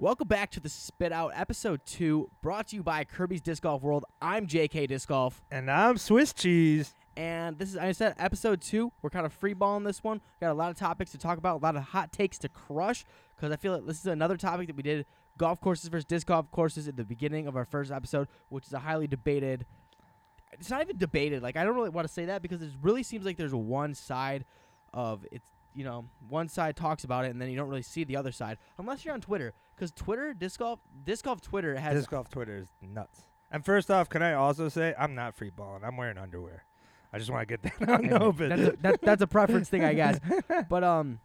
Welcome back to the Spit Out episode two, brought to you by Kirby's Disc Golf World. I'm JK Disc Golf, And I'm Swiss cheese. and this is I said episode two. We're kind of freeballing this one. Got a lot of topics to talk about, a lot of hot takes to crush, because I feel like this is another topic that we did golf courses versus disc golf courses at the beginning of our first episode, which is a highly debated. It's not even debated. Like I don't really want to say that because it really seems like there's one side of it's. You know, one side talks about it, and then you don't really see the other side unless you're on Twitter. Because Twitter, disc golf, disc golf Twitter has Disc golf Twitter is nuts. And first off, can I also say I'm not free balling. I'm wearing underwear. I just want to get that out in the open. That's a, that, that's a preference thing, I guess. But um,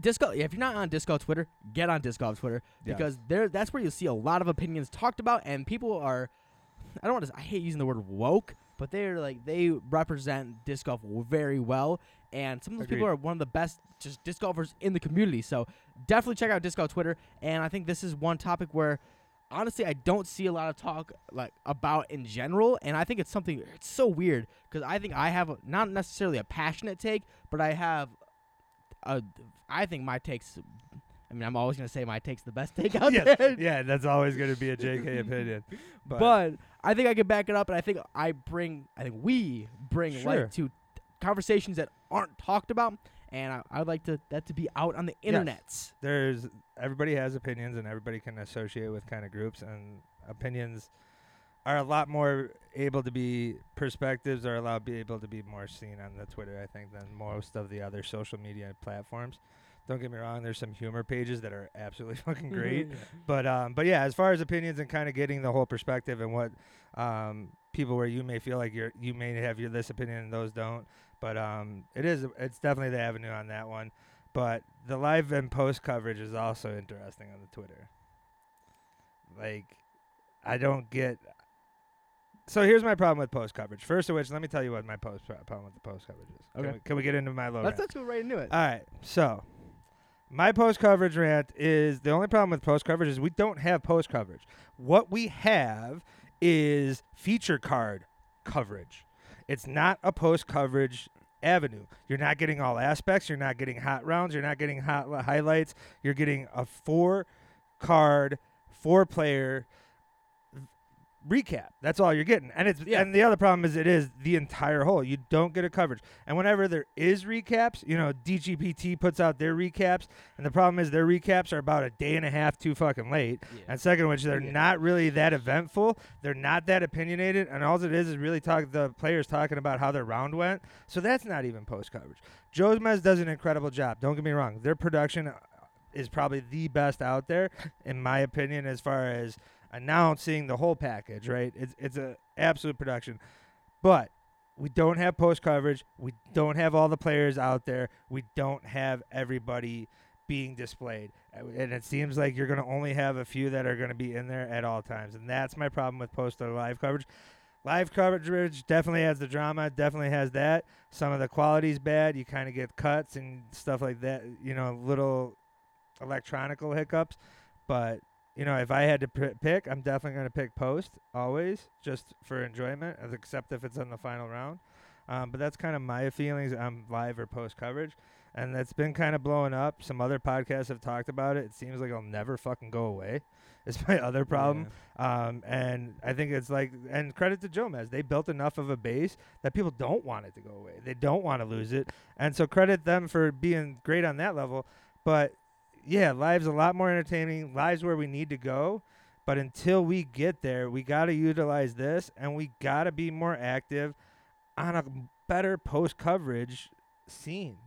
disc golf. If you're not on disc golf Twitter, get on disc golf Twitter because there that's where you'll see a lot of opinions talked about, and people are. I don't want to. I hate using the word woke, but they're like they represent disc golf very well, and some of those people are one of the best just disc golfers in the community. So definitely check out disc golf Twitter, and I think this is one topic where. Honestly, I don't see a lot of talk like about in general, and I think it's something. It's so weird because I think I have a, not necessarily a passionate take, but I have a. I think my takes. I mean, I'm always gonna say my take's the best take out Yes. there. yeah, that's always going to be a JK opinion. But, But, I think I can back it up, and I think I bring, I think we bring Sure. light to conversations that aren't talked about, and I, I'd like to that to be out on the internets. there's everybody has opinions and everybody can associate with kind of groups and opinions are a lot more able to be perspectives are allowed to be able to be more seen on the Twitter I think than most of the other social media platforms. Don't get me wrong, there's some humor pages that are absolutely fucking great. but um but yeah, as far as opinions and kind of getting the whole perspective and what um people where you may feel like you're you may have your this opinion and those don't. But um it is it's definitely the avenue on that one. But the live and post coverage is also interesting on the Twitter. Like, I don't get. So here's my problem with post coverage. First of which, let me tell you what my post problem with the post coverage is. Can Okay. we, can we get into my low? let's rant? let's go right into it. All right. So, my post coverage rant is the only problem with post coverage is we don't have post coverage. What we have is feature card coverage. It's not a post coverage avenue. You're not getting all aspects. You're not getting hot rounds. You're not getting hot uh, highlights. You're getting a four card, four player recap. That's all you're getting. And it's Yeah. and the other problem is it is the entire whole. You don't get a coverage. And whenever there is recaps, you know, DGPT puts out their recaps, and the problem is their recaps are about a day and a half too fucking late. Yeah. And second, which they're Yeah. not really that eventful. They're not that opinionated, and all it is is really talk the players talking about how their round went. So that's not even post coverage. Jomez does an incredible job. Don't get me wrong. Their production is probably the best out there, in my opinion, as far as announcing the whole package. Right? It's it's a absolute production, but. We don't have post coverage. We don't have all the players out there. We don't have everybody being displayed. Uh, And it seems like you're going to only have a few that are going to be in there at all times. And that's my problem with post or live coverage. Live coverage definitely has the drama, definitely has that. Some of the quality's bad. You kind of get cuts and stuff like that, you know, little electronical hiccups. But, you know, if I had to p- pick, I'm definitely going to pick post always, just for enjoyment, except if it's on the final round. Um, but that's kind of my feelings on live or post coverage and that's been kind of blowing up. Some other podcasts have talked about it. It seems like it'll never fucking go away. It's my other problem. Um, and I think it's like, and credit to Jomez, they built enough of a base that people don't want it to go away. They don't want to lose it, and so credit them for being great on that level. But yeah, live's a lot more entertaining. Live's where we need to go. But until we get there, we got to utilize this, and we got to be more active on a better post coverage scene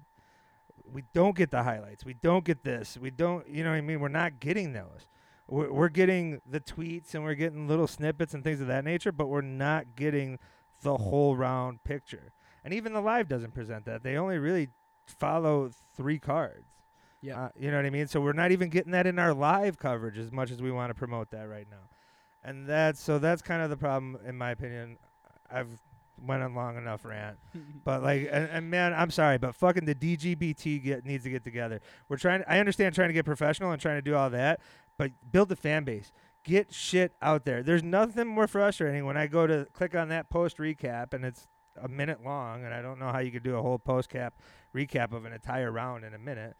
we don't get the highlights. We don't get this. We don't, you know what I mean? We're not getting those. We're, we're getting the tweets and we're getting little snippets and things of that nature, but we're not getting the whole round picture. And even the live doesn't present that. They only really follow three cards. Yeah. Uh, you know what I mean? So we're not even getting that in our live coverage as much as we want to promote that right now. And that's so that's kind of the problem in my opinion. I've went on long enough rant. But like, and, and man, I'm sorry, but fucking the DGPT get needs to get together. We're trying. I understand trying to get professional and trying to do all that, but build the fan base. Get shit out there. There's nothing more frustrating when I go to click on that post recap and it's a minute long, and I don't know how you could do a whole post cap recap of an entire round in a minute.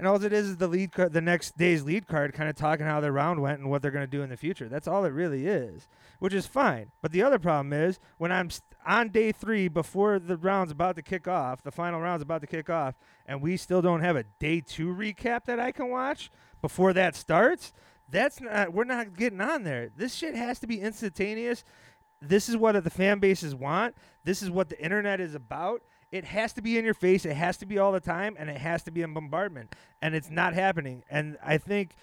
And all it is is the lead card, the next day's lead card, kind of talking how their round went and what they're going to do in the future. That's all it really is, which is fine. But the other problem is when I'm on day three before the round's about to kick off, the final round's about to kick off, and we still don't have a day two recap that I can watch before that starts. That's not. We're not getting on there. This shit has to be instantaneous. This is what the fan bases want. This is what the internet is about. It has to be in your face. It has to be all the time, and it has to be in bombardment. And it's not happening. And I think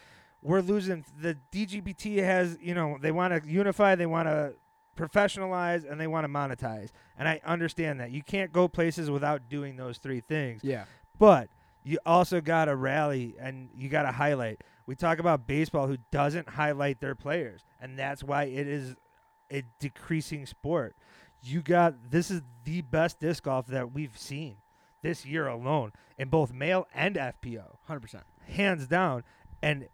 we're losing. The DGPT has, you know, they want to unify. They want to professionalize and they want to monetize. And I understand that. You can't go places without doing those three things. Yeah. But you also got to rally and you got to highlight. We talk about baseball who doesn't highlight their players, and that's why it is a decreasing sport. You got this is the best disc golf that we've seen this year alone in both male and FPO, Hundred percent. hands down. And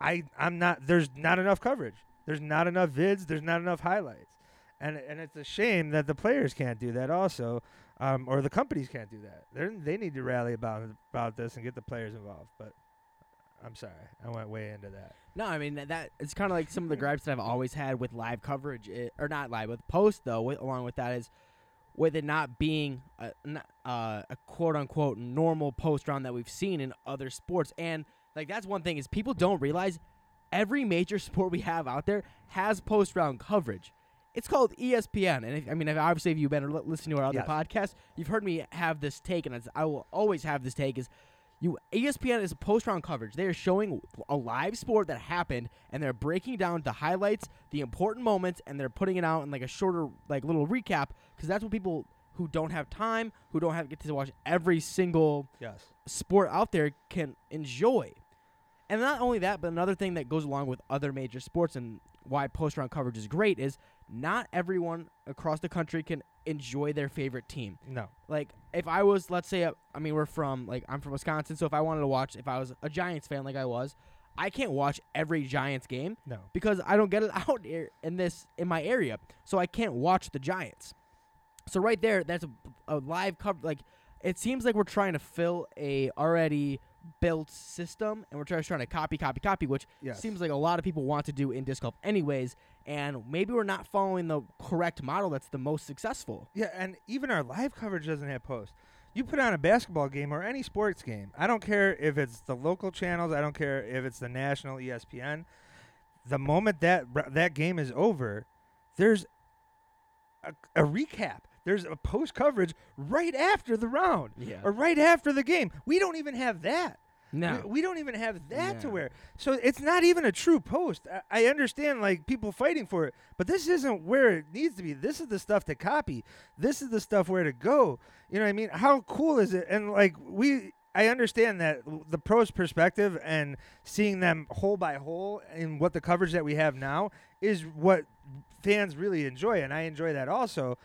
I I'm not there's not enough coverage. There's not enough vids. There's not enough highlights, and and it's a shame that the players can't do that also, um, or the companies can't do that. They they need to rally about about this and get the players involved. But I'm sorry, I went way into that. No, I mean that, that it's kind of like some of the gripes that I've always had with live coverage, i or not live with post though. With, along with that is with it not being a, uh, a quote unquote normal post round that we've seen in other sports, and like that's one thing is people don't realize every major sport we have out there has post round coverage. It's called ESPN, and if, I mean, if, obviously, if you've been listening to our other Yes. podcasts, you've heard me have this take, and it's, I will always have this take: is you ESPN is a post round coverage. They are showing a live sport that happened, and they're breaking down the highlights, the important moments, and they're putting it out in like a shorter, like little recap, because that's what people who don't have time, who don't have get to watch every single Yes. sport out there can enjoy. And not only that, but another thing that goes along with other major sports and why post round coverage is great is not everyone across the country can enjoy their favorite team. No. Like if I was, let's say, uh, I mean, we're from like I'm from Wisconsin, so if I wanted to watch, if I was a Giants fan like I was, I can't watch every Giants game No. because I don't get it out here in this in my area, so I can't watch the Giants. So right there, that's a, a live cover. Like it seems like we're trying to fill a already built system, and we're trying trying to copy, copy, copy, which Yes. seems like a lot of people want to do in disc golf, anyways. And maybe we're not following the correct model that's the most successful. Yeah, and even our live coverage doesn't have post. You put on a basketball game or any sports game. I don't care if it's the local channels. I don't care if it's the national ESPN. The moment that that game is over, there's a, a recap. There's a post coverage right after the round Yeah. or right after the game. We don't even have that. No. We, we don't even have that to wear. So it's not even a true post. I, I understand like people fighting for it, but this isn't where it needs to be. This is the stuff to copy. This is the stuff where to go. You know what I mean? How cool is it? And like we I understand that the pros perspective and seeing them hole by hole in what the coverage that we have now is what fans really enjoy and I enjoy that also.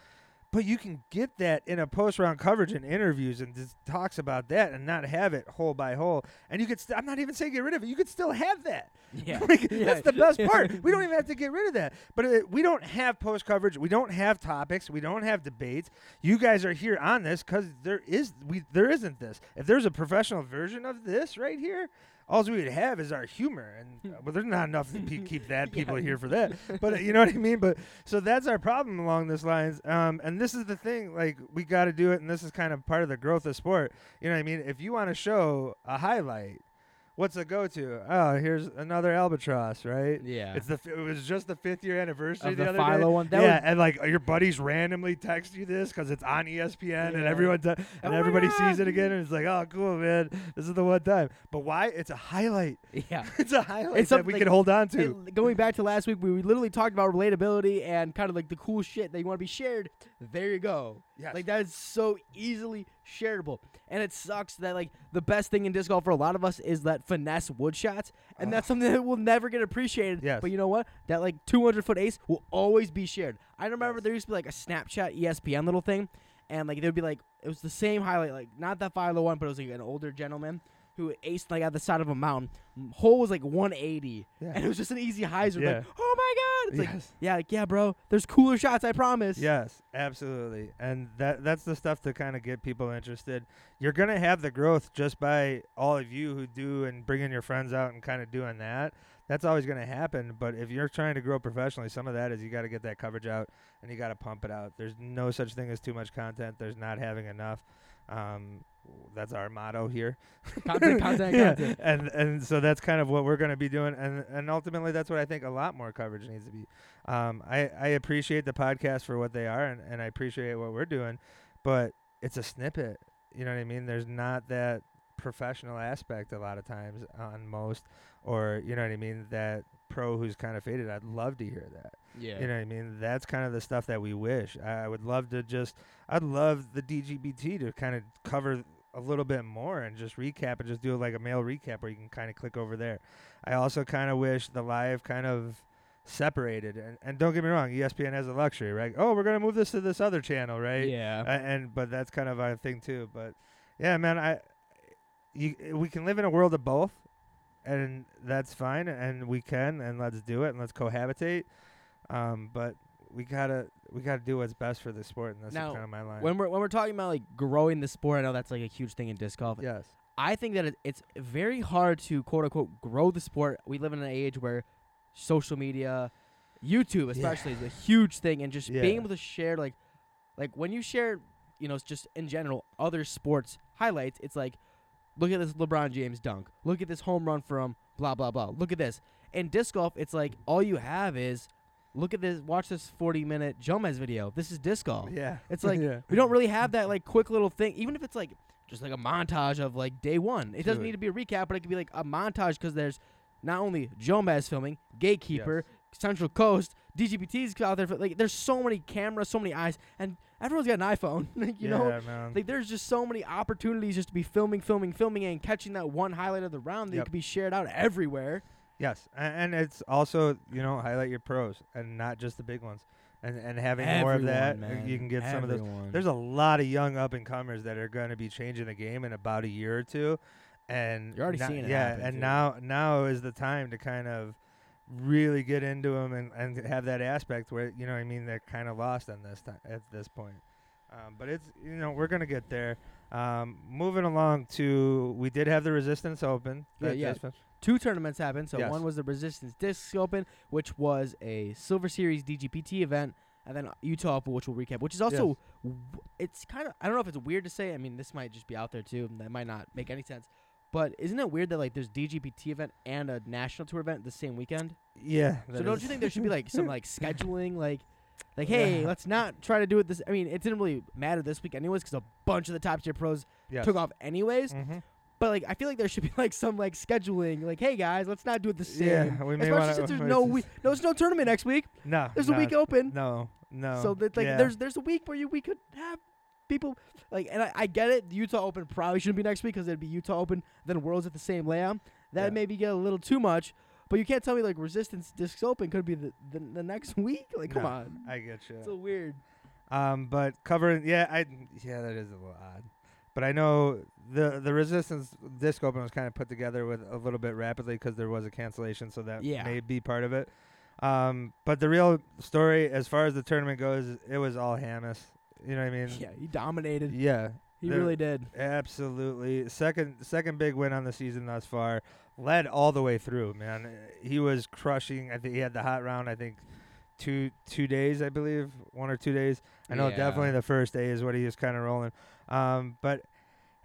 But you can get that in a post round coverage and interviews and just talks about that and not have it hole by hole. And you could, st- I'm not even saying get rid of it. You could still have that. Yeah. Like, Yeah. That's the best part. We don't even have to get rid of that. But uh we don't have post coverage. We don't have topics. We don't have debates. You guys are here on this because there is we there isn't this. If there's a professional version of this right here, all we would have is our humor, and uh, well, there's not enough to pe- keep that people Yeah. here for that. But uh, you know what I mean. But so that's our problem along this lines. Um, and this is the thing. Like we got to do it, and this is kind of part of the growth of sport. You know what I mean? If you want to show a highlight. What's the go-to? Oh, here's another albatross, right? Yeah. It's the f- it was just the fifth year anniversary of the, the other Philo day. one. That yeah, was, and like your buddies randomly text you this because it's on ESPN and everyone and Oh everybody sees it again and it's like, oh, cool, man, this is the one time. But why? It's a highlight. yeah. It's a highlight It's that we can hold on to. And going back to last week, we we literally talked about relatability and kind of like the cool shit that you want to be shared. There you go. Yes. Like that is so easily shareable. And it sucks that like the best thing in disc golf for a lot of us is that finesse wood shots, and that's something that will never get appreciated. Yes. But you know what? That like 200 foot ace will always be shared. I remember Yes. there used to be like a Snapchat ESPN little thing, and like there'd be like it was the same highlight, like not that Philo one, but it was like an older gentleman who aced like at the side of a mountain. Hole was like 180, Yeah. and it was just an easy hyzer. Yeah. Like, oh my god! It's like, yeah, like, yeah, bro. There's cooler shots, I promise. Yes, absolutely. And that that's the stuff to kind of get people interested. You're to have the growth just by all of you who do and bringing your friends out and kind of doing that. That's always going to happen, but if you're trying to grow professionally, some of that is you got to get that coverage out and you got to pump it out. There's no such thing as too much content. There's not having enough. Um, that's our motto here. Content, content, Yeah, content. And and so that's kind of what we're going to be doing, and and ultimately that's what I think a lot more coverage needs to be. Um, I I appreciate the podcast for what they are, and and I appreciate what we're doing, but it's a snippet. You know what I mean? There's not that professional aspect a lot of times on most, or you know what I mean? That pro who's kind of faded. I'd love to hear that. Yeah. You know what I mean? That's kind of the stuff that we wish. I, I would love to just, I'd love the DGPT to kind of cover a little bit more and just recap and just do like a mail recap where you can kind of click over there. I also kind of wish the live kind of separated. And, and don't get me wrong, ESPN has a luxury, right? Oh, we're going to move this to this other channel, right? Yeah. A- and but that's kind of a thing too. But yeah, man, I you we can live in a world of both, and that's fine, and we can, and let's do it, and let's cohabitate. Um, but we gotta we gotta do what's best for the sport, and that's Now, kind of my line. when we're when we're talking about like growing the sport, I know that's like a huge thing in disc golf. yes, I think that it, it's very hard to quote unquote grow the sport. We live in an age where social media, YouTube especially, is a huge thing, and just Yeah. being able to share like, like when you share, you know, it's just in general other sports highlights. It's like, look at this LeBron James dunk. Look at this home run from blah blah blah. Look at this. In disc golf, it's like all you have is, look at this. Watch this 40 minute Jomez video. This is disc golf. yeah, It's like yeah. we don't really have that like quick little thing. Even if it's like just like a montage of like day one, it doesn't need to be a recap, but it could be like a montage because there's not only Jomez filming, Gatekeeper, Central Coast, DGPT's out there. For, like there's so many cameras, so many eyes, and everyone's got an iPhone. like, you yeah, know, man. like there's just so many opportunities just to be filming, filming, filming, and catching that one highlight of the round that Yep. could be shared out everywhere. yes, and, and it's also you know highlight your pros and not just the big ones, and and having more of that, uh, man. you can get some of those. There's a lot of young up and comers that are going to be changing the game in about a year or two, and You're already no- seeing it Yeah, and too. now now is the time to kind of really get into them and, and have that aspect where you know I mean they're kind of lost on this time at this point. Um, but it's you know we're gonna get there. Um, moving along to we did have the Resistance Open. Yeah, yeah. two tournaments happened. So Yes. one was the Resistance Disc Open, which was a Silver Series DGPT event, and then Utah Open, which we'll recap. Which is also, w- it's kind of I don't know if it's weird to say. I mean, this might just be out there too. and That might not make any sense. But isn't it weird that like there's DGPT event and a national tour event the same weekend? Yeah. so don't is- you think there should be like some like scheduling like. Like hey, let's not try to do it this. I mean, it didn't really matter this week anyways because a bunch of the top tier pros Yes. took off anyways. Mhm. But like, I feel like there should be like some like scheduling. Like, hey guys, let's not do it the same. Yeah, we may Especially wanna- since there's no week, no, there's no tournament next week. No. There's no, a week open, No. No. so that like yeah. there's there's a week where you we could have people like, and I, I get it. Utah Open probably shouldn't be next week because it'd be Utah Open then Worlds at the same layout. That Yeah. maybe get a little too much. But you can't tell me like Resistance Discs Open could be the the, the next week. Like, come No, on, I get you. it's so weird. Um, but covering, yeah, I yeah, that is a little odd. But I know the the resistance disc open was kind of put together with a little bit rapidly because there was a cancellation, so that Yeah. may be part of it. Um, but the real story, as far as the tournament goes, it was all Hammes. You know what I mean? Yeah, he dominated. Yeah, He really did. absolutely. Second second big win on the season thus far. Led all the way through, man. He was crushing. I think he had the hot round. I think two two days, I believe, one or two days. I know Yeah. definitely the first day is what he was kind of rolling. Um, but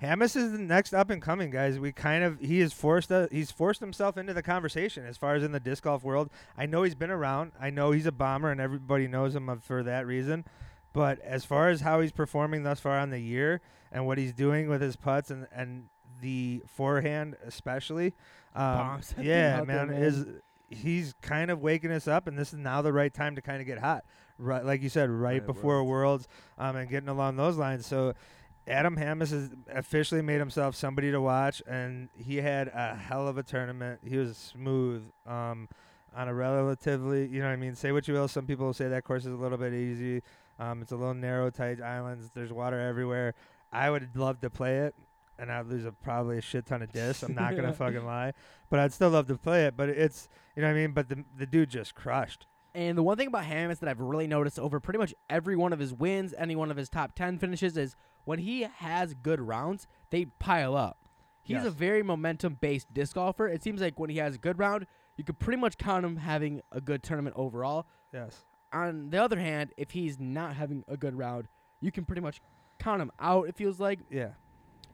Hammes is the next up and coming guys. We kind of he has forced uh, he's forced himself into the conversation as far as in the disc golf world. I know he's been around. I know he's a bomber and everybody knows him for that reason. But as far as how he's performing thus far on the year and what he's doing with his putts and and the forehand especially, um, Bombs that thing yeah, there, man, is he's kind of waking us up, and this is now the right time to kind of get hot, right? Like you said, right, Right, before Worlds, um, and getting along those lines. So. Adam Hammes has officially made himself somebody to watch, and he had a hell of a tournament. He was smooth um, on a relatively, you know what I mean? Say what you will. Some people will say that course is a little bit easy. Um, it's a little narrow, tight islands. There's water everywhere. I would love to play it, and I'd lose a, probably a shit ton of discs. I'm not gonna fucking lie, but I'd still love to play it. But it's, you know what I mean? But the the dude just crushed. And the one thing about Hammes that I've really noticed over pretty much every one of his wins, any one of his top 10 finishes, is when he has good rounds, they pile up. He's a very momentum based disc golfer. It seems like when he has a good round, you could pretty much count him having a good tournament overall. Yes. On the other hand, if he's not having a good round, you can pretty much count him out, it feels like. Yeah.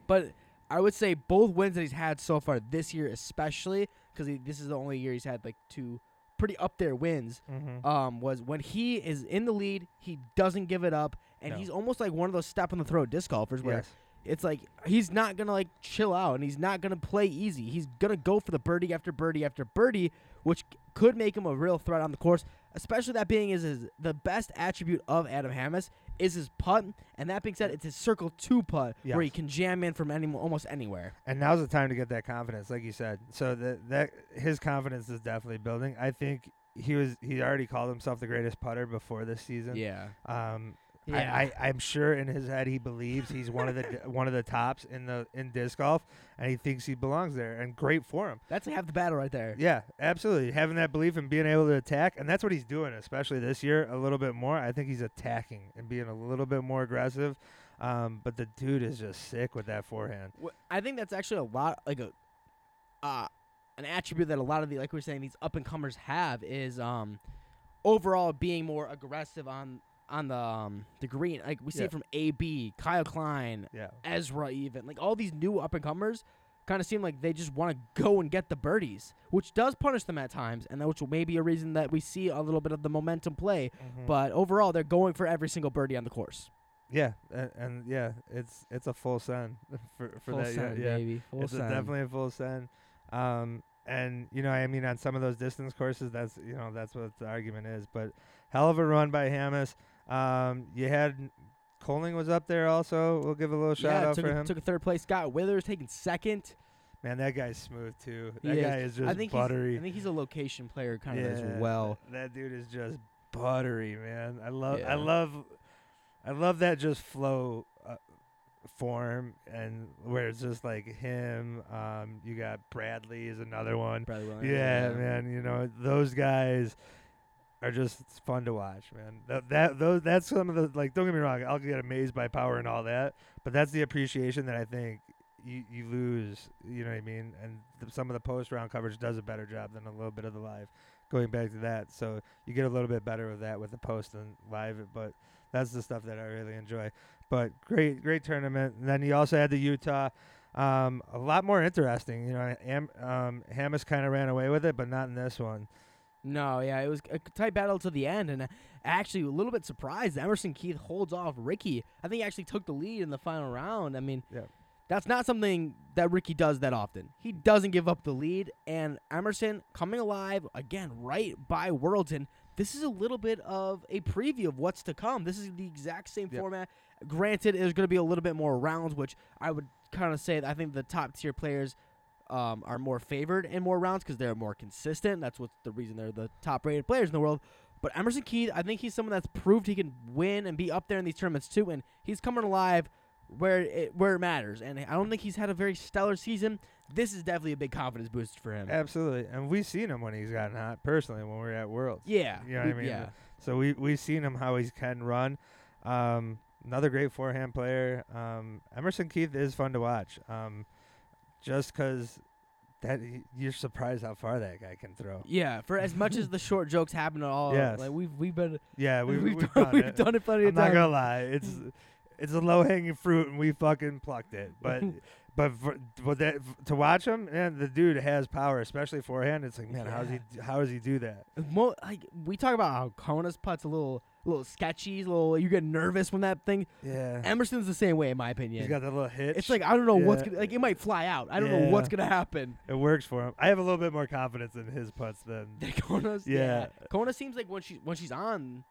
But I would say both wins that he's had so far this year, especially because this is the only year he's had like two pretty up there wins, Mm-hmm. um, was when he is in the lead, he doesn't give it up, and No. he's almost like one of those step on the throat disc golfers where yes. it's like he's not gonna like chill out and he's not gonna play easy. He's gonna go for the birdie after birdie after birdie, which could make him a real threat on the course. Especially that being is his the best attribute of Adam Hammes is his putt, and that being said, it's his circle two putt where he can jam in from any almost anywhere. And now's the time to get that confidence, like you said. So that that his confidence is definitely building. I think he was he already called himself the greatest putter before this season. Yeah, Um, yeah. I, I I'm sure in his head he believes he's one of the one of the tops in the in disc golf, and he thinks he belongs there. And great for him. That's half the battle right there. Yeah, absolutely. Having that belief and being able to attack, and that's what he's doing, especially this year, a little bit more. I think he's attacking and being a little bit more aggressive. Um, but the dude is just sick with that forehand. I think that's actually a lot like a uh an attribute that a lot of the like we are saying these up and comers have is um overall being more aggressive on on the um the green. Like we see Yeah. it from AB, Kyle Klein, Yeah. Ezra even. Like all these new up and comers kind of seem like they just want to go and get the birdies, which does punish them at times and which may be a reason that we see a little bit of the momentum play, Mm-hmm. but overall they're going for every single birdie on the course. Yeah, and, and yeah, it's it's a full send for for Full that. send, yeah, baby. Full it's a definitely a full send. Um, and you know, I mean, on some of those distance courses, that's you know that's what the argument is. But hell of a run by Hammes. Um, you had Coling was up there also. We'll give a little shout yeah, out took for a, him. took a third place. Scott Withers taking second. Man, that guy's smooth too. That guy is just I think buttery. I think he's a location player kind of as well. That, dude is just buttery, man. I love, Yeah. I love, I love that just flow uh, form and where it's just like him. Um, you got Bradley is another one. Bradley Yeah, man. You know those guys are just fun to watch, man. That, that those that's some of the like. Don't get me wrong. I'll get amazed by power and all that, but that's the appreciation that I think you you lose. You know what I mean? And th- some of the post round coverage does a better job than a little bit of the live. Going back to that, so you get a little bit better with that with the post and live, but that's the stuff that I really enjoy. But great, great tournament. And then you also had the Utah. Um, a lot more interesting. You know, Am, um, Hammes kind of ran away with it, but not in this one. No, yeah, it was a tight battle to the end, and uh, actually a little bit surprised Emerson Keith holds off Ricky. I think he actually took the lead in the final round. I mean, Yeah. that's not something that Ricky does that often. He doesn't give up the lead, and Emerson coming alive again right by Worldton. This is a little bit of a preview of what's to come. This is the exact same Yep. format. Granted, there's going to be a little bit more rounds, which I would kind of say that I think the top tier players um, are more favored in more rounds because they're more consistent. That's what's the reason they're the top rated players in the world. But Emerson Keith, I think he's someone that's proved he can win and be up there in these tournaments too, and he's coming alive where it where it matters. And I don't think he's had a very stellar season. This is definitely a big confidence boost for him. Absolutely, and we've seen him when he's gotten hot. Personally, when we were at Worlds, Yeah, You know what I mean? Yeah, so we we've seen him how he can run. Um, another great forehand player. Um, Emerson Keith is fun to watch. Um, just because that you're surprised how far that guy can throw. yeah. For as much as the short jokes happen at all, Yes. like we've we've been Yeah, we, we've, we've, done, done, we've it. done it plenty I'm of not gonna lie, it's it's a low hanging fruit, and we fucking plucked it. But but for, but that to watch him, man, the dude has power, especially forehand. It's like, man, how's he how does he do that? Mo- like we talk about how Kona's putt's a little a little sketchy, a little you get nervous when that thing. Yeah, Emerson's the same way in my opinion. he's got that little hitch. it's like I don't know what's gonna, like it might fly out. I don't know what's gonna happen. it works for him. I have a little bit more confidence in his putts than Kona's Yeah. Kona seems like when she when she's on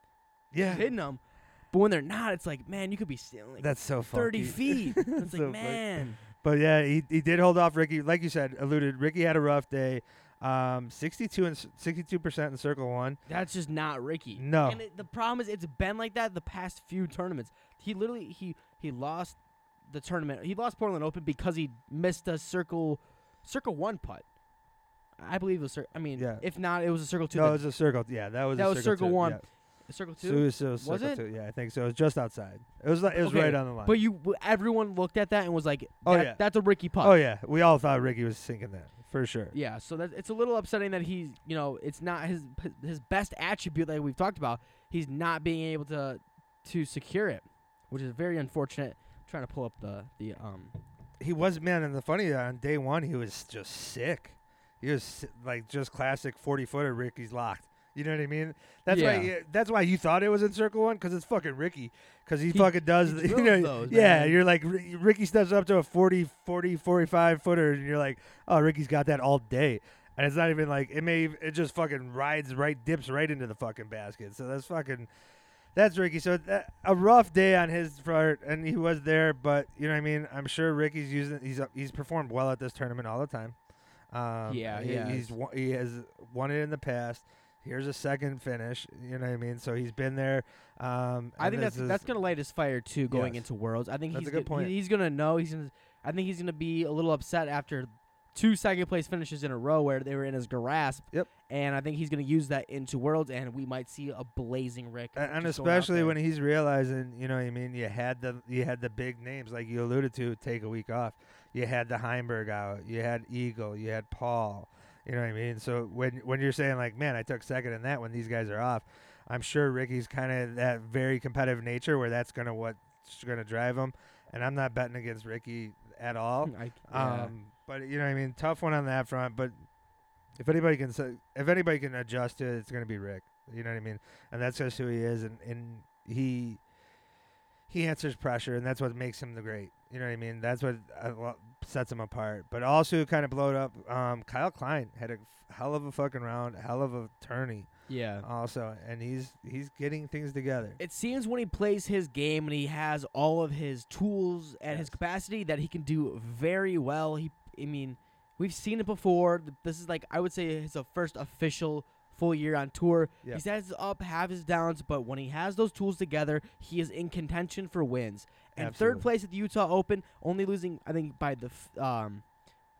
yeah. hitting them, but when they're not, it's like man, you could be stealing like That's so thirty feet. it's So like funky. But yeah, he he did hold off Ricky. Like you said, alluded. Ricky had a rough day. Um, 62 and 62 percent in circle one. that's just not Ricky. No. and it, the problem is it's been like that the past few tournaments. He literally he he lost the tournament. He lost Portland Open because he missed a circle circle one putt. I believe it was. Cir- I mean, Yeah. if not, it was a circle two. no, it was a circle. Yeah, that was That a was circle two, one. Yeah. Circle So two. it was, it was Was circle it? two. Yeah, I think so. It was just outside. It was like it was Okay, right on the line. But you, everyone looked at that and was like, Oh, that- yeah. that's a Ricky putt. oh yeah, we all thought Ricky was sinking that for sure. Yeah, so that it's a little upsetting that he's, you know, it's not his his best attribute that we've talked about. He's not being able to to secure it, which is very unfortunate. I'm trying to pull up the the um. He was man, and the funny on day one he was just sick. He was like just classic forty footer. Ricky's locked. You know what I mean? That's why. Yeah. That's why you thought it was in circle one because it's fucking Ricky. Because he, He- fucking does. the- you know, those, yeah, man. you're like Ricky steps up to a 40, 40, 45 footer, and you're like, oh, Ricky's got that all day. And it's not even like it may. It just fucking rides right, dips right into the fucking basket. So that's fucking. That's Ricky. So that, a rough day on his part, and he was there. But you know what I mean. I'm sure Ricky's using. He's he's performed well at this tournament all the time. Um, Yeah, he, he's won, he has won it in the past. Here's a second finish. You know what I mean. So he's been there. Um, I think that's is- that's gonna light his fire too going Yes. into Worlds. I think That's he's a good go- point. he's gonna know. He's gonna. I think he's gonna be a little upset after two second place finishes in a row where they were in his grasp. Yep. And I think he's gonna use that into Worlds, and we might see a blazing Rick. And going out especially when he's realizing, you know what I mean, you had the you had the big names like you alluded to take a week off. You had the Heimburg out, you had Eagle, you had Paul. You know what I mean? So when when you're saying like, man, I took second in that when these guys are off, I'm sure Ricky's kind of that very competitive nature where that's gonna what's gonna drive him. And I'm not betting against Ricky at all. I, yeah. Um, but you know, what I mean, tough one on that front. But if anybody can, if anybody can adjust to it, it's going to be Rick. You know what I mean? And that's just who he is, and and he he answers pressure, and that's what makes him the great. You know what I mean? That's what uh, well, sets him apart. But also kind of blowed up. Um, Kyle Klein had a hell of a fucking round, hell of a tourney yeah. also, and he's he's getting things together. It seems when he plays his game and he has all of his tools at his capacity that he can do very well. He, I mean, we've seen it before. This is like I would say his uh, first official full year on tour. Yeah. He's had his up, have his downs, but when he has those tools together, he is in contention for wins. And Absolutely. third place at the Utah Open, only losing I think by the f- um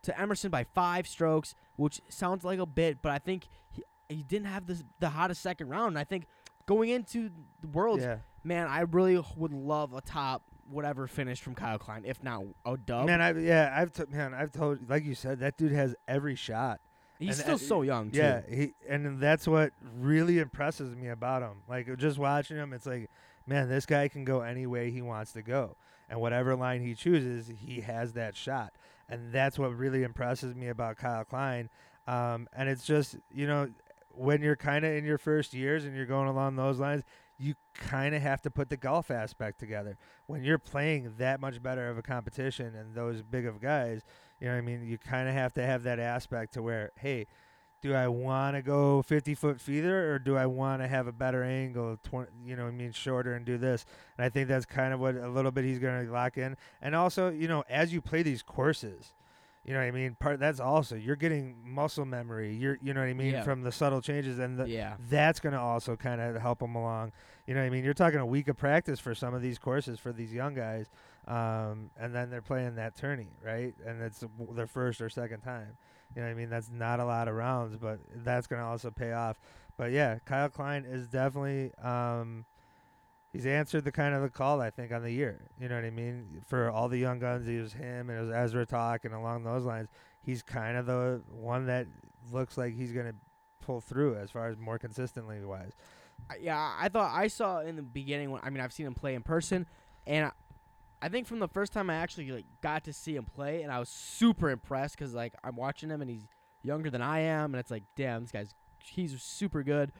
to Emerson by five strokes, which sounds like a bit, but I think he, he didn't have this, the hottest second round. And I think going into the Worlds, Yeah, man, I really would love a top whatever finish from Kyle Klein, if not a dub. man. I yeah, I've t- man, I've told like you said, that dude has every shot. He's and, still uh, so young, too. Yeah, he and that's what really impresses me about him. Like just watching him, it's like, man, this guy can go any way he wants to go, and whatever line he chooses, he has that shot, and that's what really impresses me about Kyle Klein. Um, and it's just you know when you're kind of in your first years and you're going along those lines, you kind of have to put the golf aspect together. When you're playing that much better of a competition and those big of guys, you know I mean? You kind of have to have that aspect to where, hey, do I want to go 50 foot feeder or do I want to have a better angle, 20, you know, I mean, shorter and do this? And I think that's kind of what a little bit he's going to lock in. And also, you know, as you play these courses, you know what I mean? Part that's also you're getting muscle memory. You're you know what I mean Yeah. from the subtle changes and the, yeah. that's going to also kind of help them along. You know what I mean? You're talking a week of practice for some of these courses for these young guys, um, and then they're playing that tourney, right? And it's their first or second time. You know what I mean? That's not a lot of rounds, but that's going to also pay off. But yeah, Kyle Klein is definitely um, he's answered the kind of the call I think on the year. You know what I mean? For all the young guns, it was him and it was Ezra talk and along those lines. He's kind of the one that looks like he's going to pull through as far as more consistently wise. Yeah, I thought I saw in the beginning. When, I mean, I've seen him play in person, and I, think from the first time I actually like got to see him play, and I was super impressed because like I'm watching him and he's younger than I am, and it's like, damn, this guy's he's super good.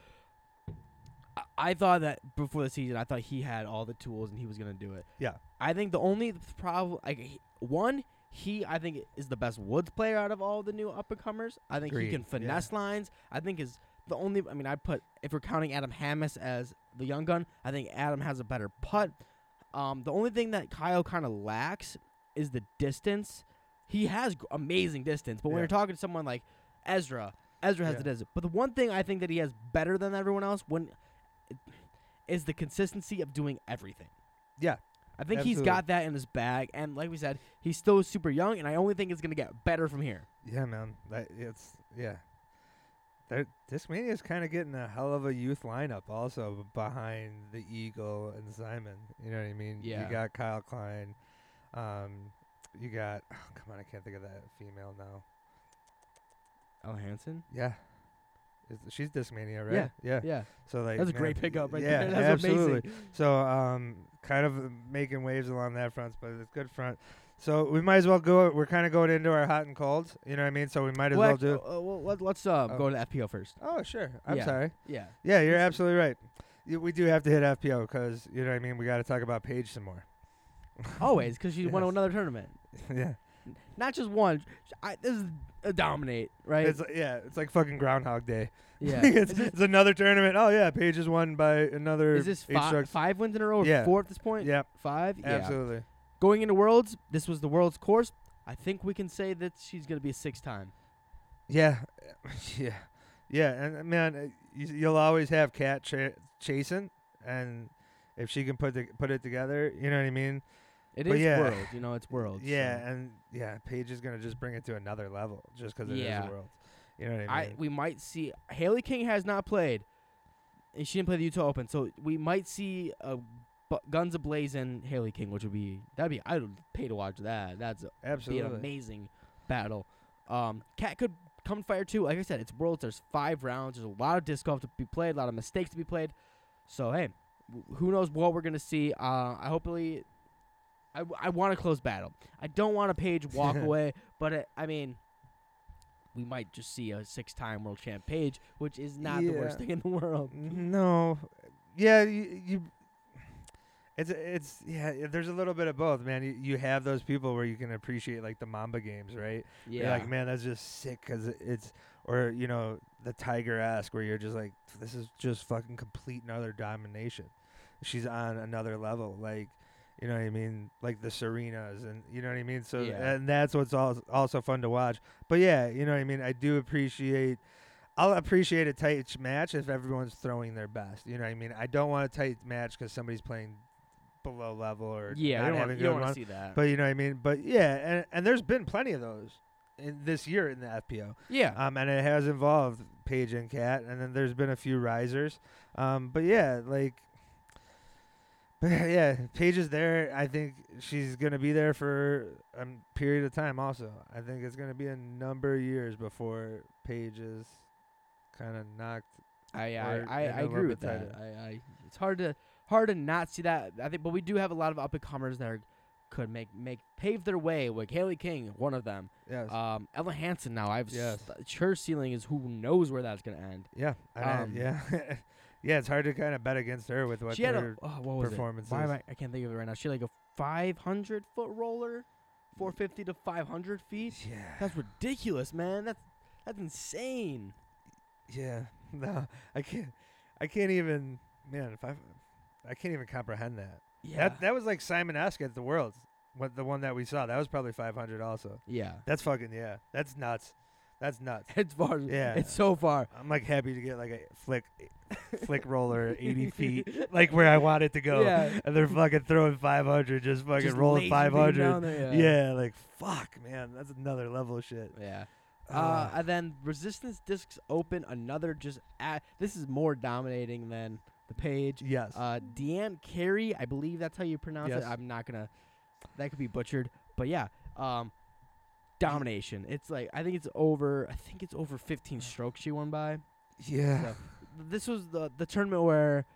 I, I thought that before the season, I thought he had all the tools and he was gonna do it. Yeah. I think the only problem, like he- one, he I think is the best woods player out of all the new up and comers. I think Agreed, he can yeah. finesse lines. I think is the only. I mean, I put if we're counting Adam Hammes as the young gun, I think Adam has a better putt. Um, the only thing that Kyle kind of lacks is the distance. He has g- amazing distance, but when Yeah. you're talking to someone like Ezra, Ezra has Yeah. the distance. But the one thing I think that he has better than everyone else when is the consistency of doing everything. Yeah. I think he's Absolutely. got that in his bag, and like we said, he's still super young, and I only think it's gonna get better from here. Yeah, man. That it's yeah. They're- Discmania is kind of getting a hell of a youth lineup also behind the Eagle and Simon. You know what I mean? Yeah. You got Kyle Klein. Um, you got oh, come on, I can't think of that female now. Ella Hansen. Yeah. Is- She's Discmania, right? Yeah. Yeah. Yeah, So like that's a man, great pickup right yeah, there. That's absolutely. amazing. So um, kind of making waves along that front, but it's good front. So we might as well go. We're kind of going into our hot and colds. You know what I mean? So we might as well, Well, do. uh, well, let, us uh, Oh. go to FPO first. Oh sure. I'm Yeah. sorry. Yeah. Yeah, you're absolutely right. We do have to hit FPO because you know what I mean. We got to talk about Paige some more. Always, because she won another tournament. yeah, Not just one. I, this is a dominate, right? it's like- yeah, it's like fucking Groundhog Day. yeah. it's, it's another tournament. Oh yeah, Paige is won by another. is this fi- five wins in a row? Yeah. Four at this point. Yeah. Five. Yeah. Going into Worlds, this was the Worlds course. I think we can say that she's gonna be a six-time. Yeah, yeah, yeah. And uh, man, uh, you, you'll always have Cat ch- chasing, and if she can put the, put it together, you know what I mean. It But is yeah. Worlds. You know, it's world. Yeah, so. and yeah, Paige is gonna just bring it to another level just because it is Yeah. a world. You know what I I mean? we might see Haley King has not played, and she didn't play the Utah Open, so we might see a bu- guns ablazing Haley King, which would be that'd be I would pay to watch that. That's a, be an amazing battle. Um, Cat could come fire too. Like I said, it's worlds. There's five rounds. There's a lot of disc golf to be played. A lot of mistakes to be played. So hey, w- who knows what we're gonna see? Uh, I hopefully. I, w- I want a close battle. I don't want a Paige walk away, but it, I mean, we might just see a six-time world champ Paige, which is not the worst thing in the world. No, yeah, you, you. It's it's yeah. There's a little bit of both, man. You, you have those people where you can appreciate like the Mamba games, right? You're Yeah, like, man, that's just sick because it's, or you know, the Tiger ask where you're just like, this is just fucking complete another domination. She's on another level, like, you know what I mean, like the Serenas, and you know what I mean. So Yeah. and that's what's al- also fun to watch. But yeah, you know what I mean. I do appreciate. I'll appreciate a tight match if everyone's throwing their best. You know what I mean. I don't want a tight match because somebody's playing below level or yeah. You don't, want, don't want to see that. But you know what I mean. But yeah, and and there's been plenty of those in this year in the FPO. yeah, Um, and it has involved Paige and Cat, and then there's been a few risers. Um, but yeah, like, but yeah, Paige is there. I think she's gonna be there for a period of time. Also, I think it's gonna be a number of years before Paige is kind of knocked. I I, I, I agree with that. I, I it's hard to hard to not see that. I think, but we do have a lot of up and comers that are, could make make pave their way. Like Haley King, one of them. Yes. Um, Ella Hansen. Now I've Yes. s- her ceiling is who knows where that's gonna end. yeah. um, yeah. yeah. It's hard to kind of bet against her with what she had a her oh, what it? Why am I, I can't think of it right now. She had like a 500 foot roller, 450 to 500 feet. yeah. That's ridiculous, man. That's that's insane. Yeah, no, I can't. I can't even. Man, if I, can't even comprehend that. Yeah. That that was like Simon Ask at the Worlds. What the one that we saw? That was probably 500 also. yeah. That's fucking yeah. That's nuts. That's nuts. It's far. Yeah. It's so far. I'm like happy to get like a flick, flick roller 80 feet, like where I want it to go. Yeah. And they're fucking throwing 500, just fucking Just rolling 500. down there, yeah. like fuck, man. That's another level of shit. Yeah. Uh, and then Resistance Discs Open, another just a this is more dominating than the Paige. yes. Uh, Deanne Carey, I believe that's how you pronounce Yes. it. I'm not gonna, that could be butchered, but yeah, um, domination. It's like I think it's over. I think it's over 15 strokes she won by. yeah. So, this was the the tournament where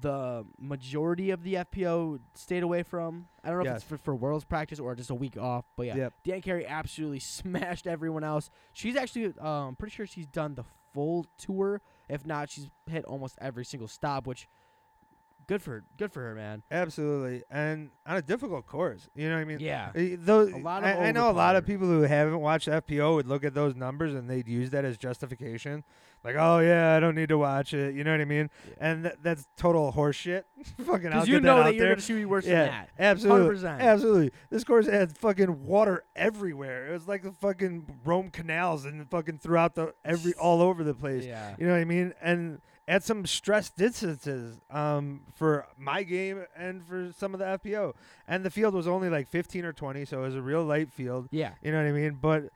the majority of the FPO stayed away from. I don't know if it's for, for Worlds practice or just a week off, but yeah, Yep. Dan Carey absolutely smashed everyone else. She's actually, um, pretty sure she's done the full tour. If not, she's hit almost every single stop, which good for good for her, man. Absolutely, and on a difficult course. You know what I mean? Yeah, Those, A lot I, I know a lot of people who haven't watched FPO would look at those numbers and they'd use that as justification. Like, oh yeah, I don't need to watch it. You know what I mean? Yeah. And th- that's total horseshit. fucking, I'll because you know that, that, out you're there. gonna shoot worse yeah, than that. absolutely, 100%. absolutely. This course had fucking water everywhere. It was like the fucking Rome canals and fucking throughout the every all over the place. Yeah, You know what I mean? And at some stress distances um, for my game and for some of the FPO. And the field was only like 15 or 20, so it was a real light field. yeah, You know what I mean? But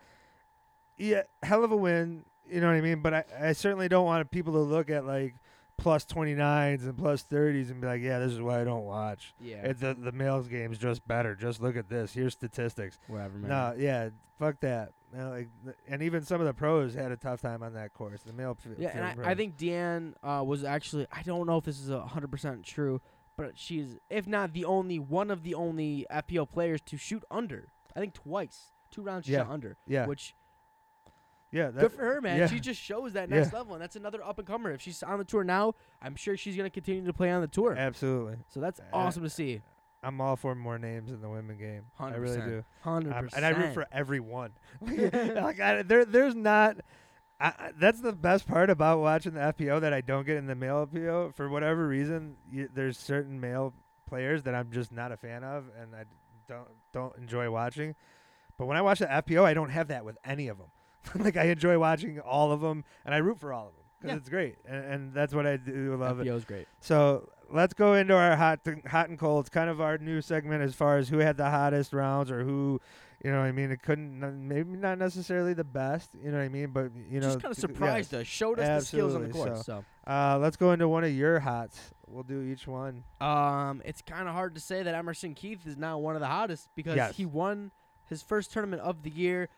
yeah, hell of a win. You know what I mean. But I, I certainly don't want people to look at like plus 29s and plus 30s and be like, yeah, this is why I don't watch. Yeah. It's the the males game's just better. Just look at this. Here's statistics. Whatever, man. No, yeah, fuck that. No, like, and even some of the pros had a tough time on that course. The male. Yeah, and I, I think Deanne uh, was actually I don't know if this is a hundred percent true, but she's if not the only one of the only FPO players to shoot under. I think twice, two rounds Yeah, shot under, yeah, which yeah, that, good for her, man. yeah. She just shows that Yeah. next level, and that's another up and comer. If she's on the tour now, I'm sure she's gonna continue to play on the tour. absolutely. So that's Uh, awesome to see. I'm all for more names in the women game. I really 100%. do. Hundred Um, percent. and I root for everyone. like I, there, there's not. I, I- that's the best part about watching the FPO that I don't get in the male FPO. For whatever reason, you, there's certain male players that I'm just not a fan of, and I don't don't enjoy watching. But when I watch the FPO, I don't have that with any of them. like I enjoy watching all of them, and I root for all of them because Yeah. it's great, and, and that's what I do love it. FPO's great. So let's go into our hot hot and cold. It's kind of our new segment as far as who had the hottest rounds or who, you know, what I mean, it couldn't maybe not necessarily the best, you know what I mean, but you know, just kind of th- surprised us, showed us the skills on the Absolutely, course. So. Uh, let's go into one of your hots. We'll do each one. Um, it's kind of hard to say that Emerson Keith is now one of the hottest because Yes. he won his first tournament of the year.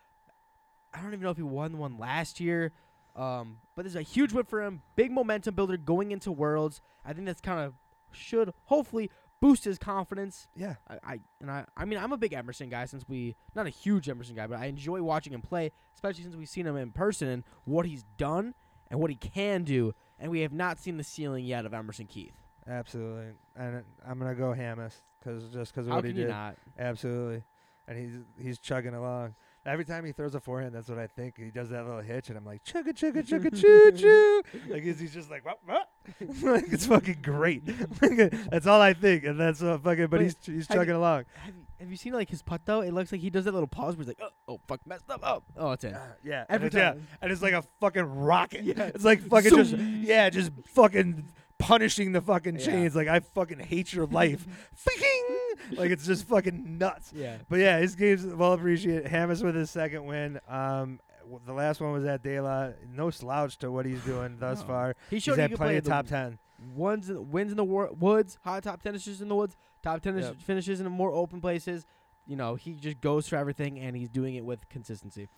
I don't even know if he won one last year. Um, but there's a huge win for him. Big momentum builder going into Worlds. I think that's kind of should hopefully boost his confidence. Yeah, I, I and I I mean I'm a big Emerson guy since we not a huge Emerson guy, but I enjoy watching him play, especially since we've seen him in person and what he's done and what he can do, and we have not seen the ceiling yet of Emerson Keith. absolutely. And I'm gonna go Hammes because just because of How what he did. not? Absolutely, and he's he's chugging along. Every time he throws a forehand, that's what I think. He does that little hitch, and I'm like, chugga chugga chugga choo choo. Like he's, just like, what, what? like it's fucking great. that's all I think, and that's uh, fucking. But Wait, he's he's have you- chugging along. Have you, have you seen like his putt though? It looks like he does that little pause where he's like, oh, oh fuck, messed up. Oh, oh, it's in. Uh, yeah, Every and it's, yeah, time. and it's like a fucking rocket. Yeah. It's like fucking Zoom. just yeah, just fucking punishing the fucking Yeah. chains. Like I fucking hate your life. Fucking like it's just fucking nuts. Yeah. But yeah, his game's well appreciated. Hammes with his second win. Um, the last one was at De La. No slouch to what he's doing thus No. far. He He's showed he had plenty of the top ten. ones in, wins in the war, woods, high top finishes in the woods, top tennis Yep. finishes in more open places. You know, he just goes for everything and he's doing it with consistency.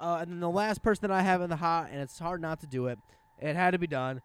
Uh, and then the last person that I have in the hot, and it's hard not to do it. It had to be done.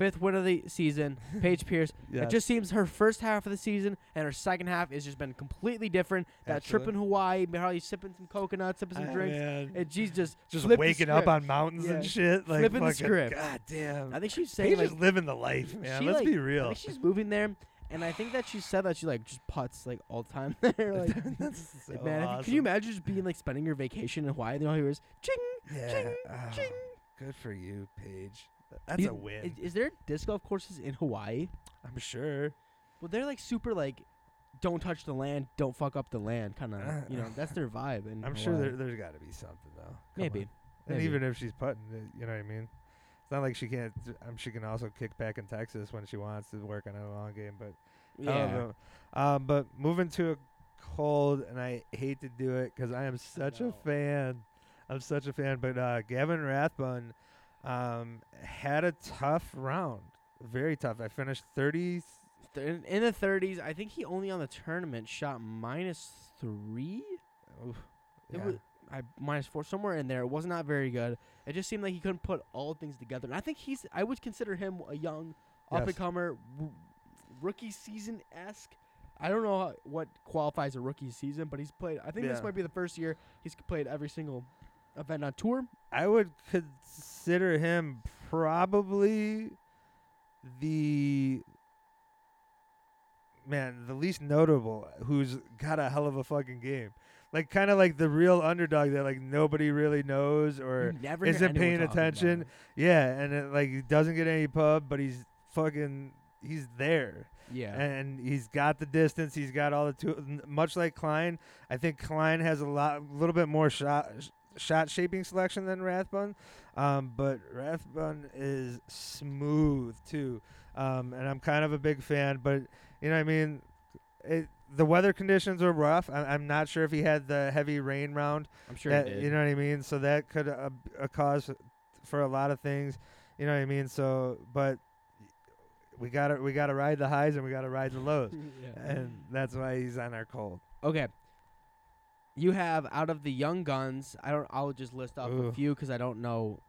Fifth win of the season, Paige Pierce. Yeah, It just seems her first half of the season and her second half has just been completely different. That trip in Hawaii, probably sipping some coconuts, sipping some Ah, drinks. man. And she's just just waking up on mountains and shit. Like Flipping the script. God damn. I think she's saying Paige like is living the life, man. Let's like- be real. she's moving there, and I think that she said that she like just puts like all the time there. like, That's so man, awesome. can you imagine just being like spending your vacation in Hawaii and all you hear is ching, Yeah. ching, ah, ching. Good for you, Paige. That's You- a win. Is, is there disc golf courses in Hawaii? I'm sure. Well, they're like super like, don't touch the land, don't fuck up the land, kind of. Uh, you know, that's their vibe. And I'm sure there, there's got to be something though. Come maybe. on. And maybe. even if she's putting, it, you know what I mean. It's not like she can't. Um, she can also kick back in Texas when she wants to work on a long game. But I don't Yeah. know. Um, but moving to a cold, and I hate to do it because I am such a know. fan. I'm such a fan. But uh, Gavin Rathbun um, had a tough round. Very tough. I finished 30. Th- In, in the 30s, I think he only on the tournament shot minus three. Oof, It yeah. was I minus four somewhere in there. It was not very good. It just seemed like he couldn't put all things together. And I think he's. I would consider him a young up and comer, r- rookie season esque. I don't know how, what qualifies a rookie season, but he's played. I think this might be the first year he's played every single event on tour. I would consider him probably the man, the least notable who's got a hell of a fucking game. Like kind of like the real underdog that like nobody really knows or never isn't paying attention. yeah, and it, like he doesn't get any pub, but he's fucking he's there. Yeah. and he's got the distance. He's got all the n- Much like Klein, I think Klein has a lot, a little bit more shot sh- shot shaping selection than Rathbun, um, but Rathbun is smooth too, um, and I'm kind of a big fan. But you know, I mean, it, the weather conditions were rough. I, I'm not sure if he had the heavy rain round. I'm sure that, he did. You know what I mean? So that could a, uh, cause for a lot of things. You know what I mean? So, but we gotta we gotta ride the highs and we gotta ride the lows, and that's why he's on our cold. Okay. You have out of the young guns. I don't. I'll just list off a few because I don't know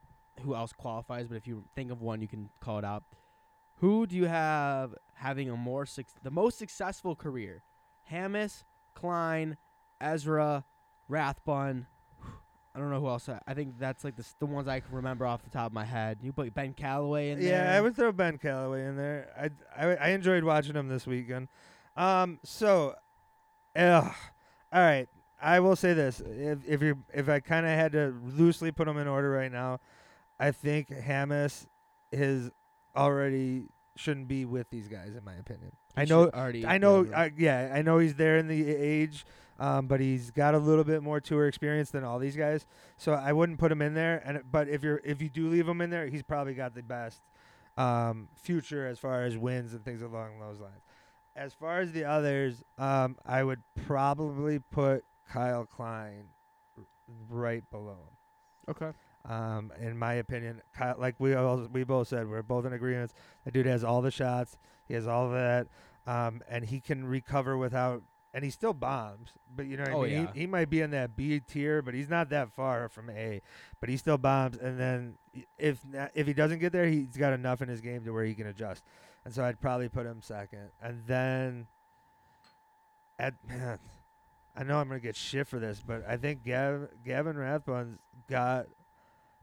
who else qualifies. But if you think of one, you can call it out. Who do you have having a more suc the most successful career? Hammes, Klein, Ezra, Rathbun. I don't know who else. I, I think that's like the the ones I can remember off the top of my head. You put Ben Callaway in there. Yeah, I would throw Ben Callaway in there. I, I, I enjoyed watching him this weekend. Um, so, ugh. all right. I will say this: if if you if I kind of had to loosely put them in order right now, I think Hammes is already shouldn't be with these guys in my opinion. He I know already. I know, I, yeah, I know he's there in the age, um, but he's got a little bit more tour experience than all these guys. So I wouldn't put him in there. And but if you're if you do leave him in there, he's probably got the best um, future as far as wins and things along those lines. As far as the others, um, I would probably put Kyle Klein r- right below him. okay. Um, in my opinion, Kyle, like we all, we both said, we're both in agreement. That dude has all the shots. He has all that, um, and he can recover without. And he still bombs, but you know what Oh, I mean. yeah. He, he might be in that B tier, but he's not that far from A. But he still bombs, and then if if he doesn't get there, he's got enough in his game to where he can adjust. And so I'd probably put him second, and then at man, I know I'm gonna get shit for this, but I think Gav, Gavin Rathbun's got.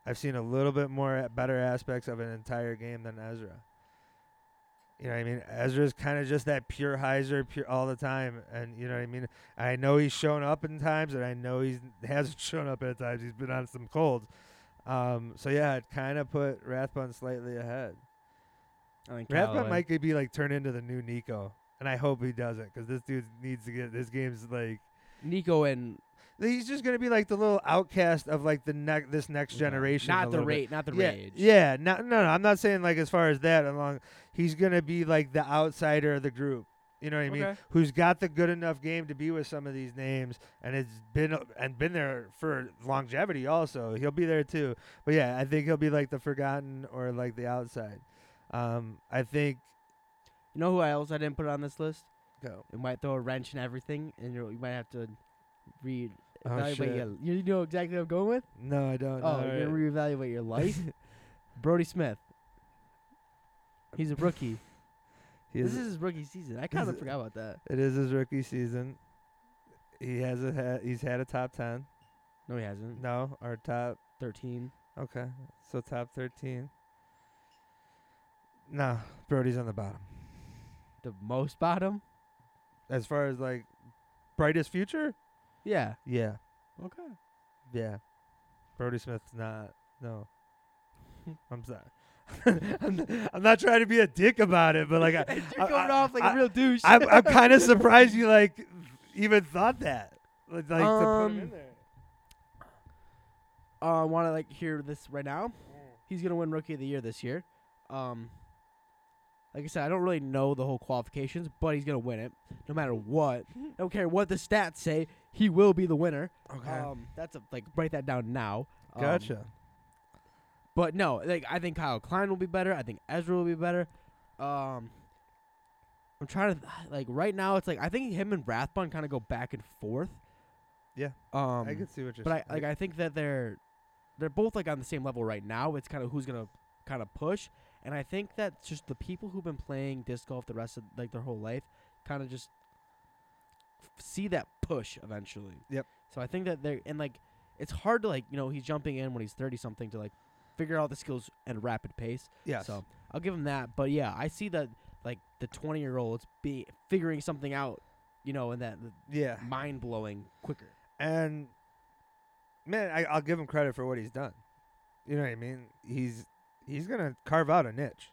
I've seen a little bit more better aspects of an entire game than Ezra. You know what I mean? Ezra's kind of just that pure hyzer, pure all the time, and you know what I mean. I know he's shown up in times, and I know he hasn't shown up at times. He's been on some colds. Um, so yeah, it kind of put Rathbun slightly ahead. I think Rathbun might could be like turned into the new Nico, and I hope he doesn't, because this dude needs to get this game's like Nico and he's just gonna be like the little outcast of like the next this next generation. Not the bit. rate, not the yeah, rage. Yeah, no, no, no. I'm not saying like as far as that. Along, he's gonna be like the outsider of the group. You know what I mean? Okay. Who's got the good enough game to be with some of these names, and it's been and been there for longevity. Also, he'll be there too. But yeah, I think he'll be like the forgotten or like the outside. Um, I think. You know who else I didn't put on this list? Go. It might throw a wrench in everything, and you you might have to read. Oh, shit. your, you know exactly what I'm going with? No, I don't. Oh, know. you're gonna reevaluate your life. Brodie Smith. He's a rookie. He this is- is his rookie season. I kind of forgot about that. It is his rookie season. He has a ha- he's had a top ten. No, he hasn't. No, our top. Thirteen. Okay, so top thirteen. No, Brodie's on the bottom. The most bottom. As far as like brightest future, Yeah. yeah, Okay. yeah. Brodie Smith's not. No, I'm sorry. I'm, I'm not trying to be a dick about it, but like I, You're I- going I- off like a I- real douche. I'm, I'm kind of surprised you like even thought that. Like, like to put him in Um, there. uh, I want to like hear this right now. He's gonna win Rookie of the Year this year. Um, like I said, I don't really know the whole qualifications, but he's gonna win it no matter what. don't care what the stats say. He will be the winner. Okay, Um, that's a, like write that down now. Um, gotcha. But no, like I think Kyle Klein will be better. I think Ezra will be better. Um, I'm trying to like right now. It's like I think him and Rathbun kind of go back and forth. Yeah, Um, I can see what you're saying. but I saying. like I think that they're they're both like on the same level right now. It's kind of who's gonna kind of push, and I think that just the people who've been playing disc golf the rest of like their whole life kind of just f- see that push eventually. Yep. So I think that they're and like it's hard to like you know he's jumping in when he's thirty something to like figure out the skills at a rapid pace. Yeah. So I'll give him that. But yeah, I see that like the twenty year olds be figuring something out, you know, and that yeah, mind blowing quicker. and man, I, I'll give him credit for what he's done. You know what I mean? He's he's gonna carve out a niche.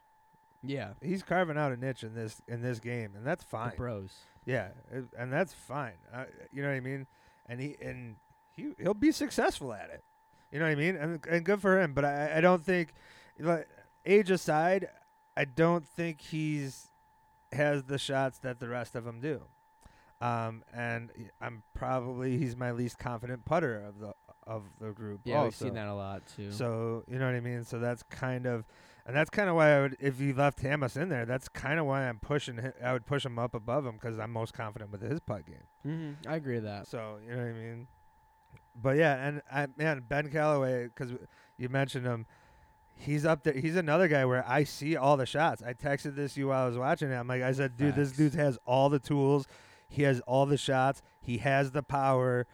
Yeah. He's carving out a niche in this in this game, and that's The fine. pros. Yeah, it- and that's fine. Uh, you know what I mean? And he and he he'll be successful at it. You know what I mean? And and good for him. But I I don't think, like, age aside, I don't think he's has the shots that the rest of them do. Um, and I'm probably he's my least confident putter of the of the group. Yeah, also. we've seen that a lot too. So you know what I mean. So that's kind of, and that's kind of why I would, if you left Hammes in there, that's kind of why I'm pushing. hi- I would push him up above him because I'm most confident with his putt game. hmm I agree with that. So you know what I mean. But yeah, and I man Ben Callaway because you mentioned him. He's up there. He's another guy where I see all the shots. I texted this you while I was watching it. I'm like, I said, dude, this dude has all the tools. He has all the shots. He has the power.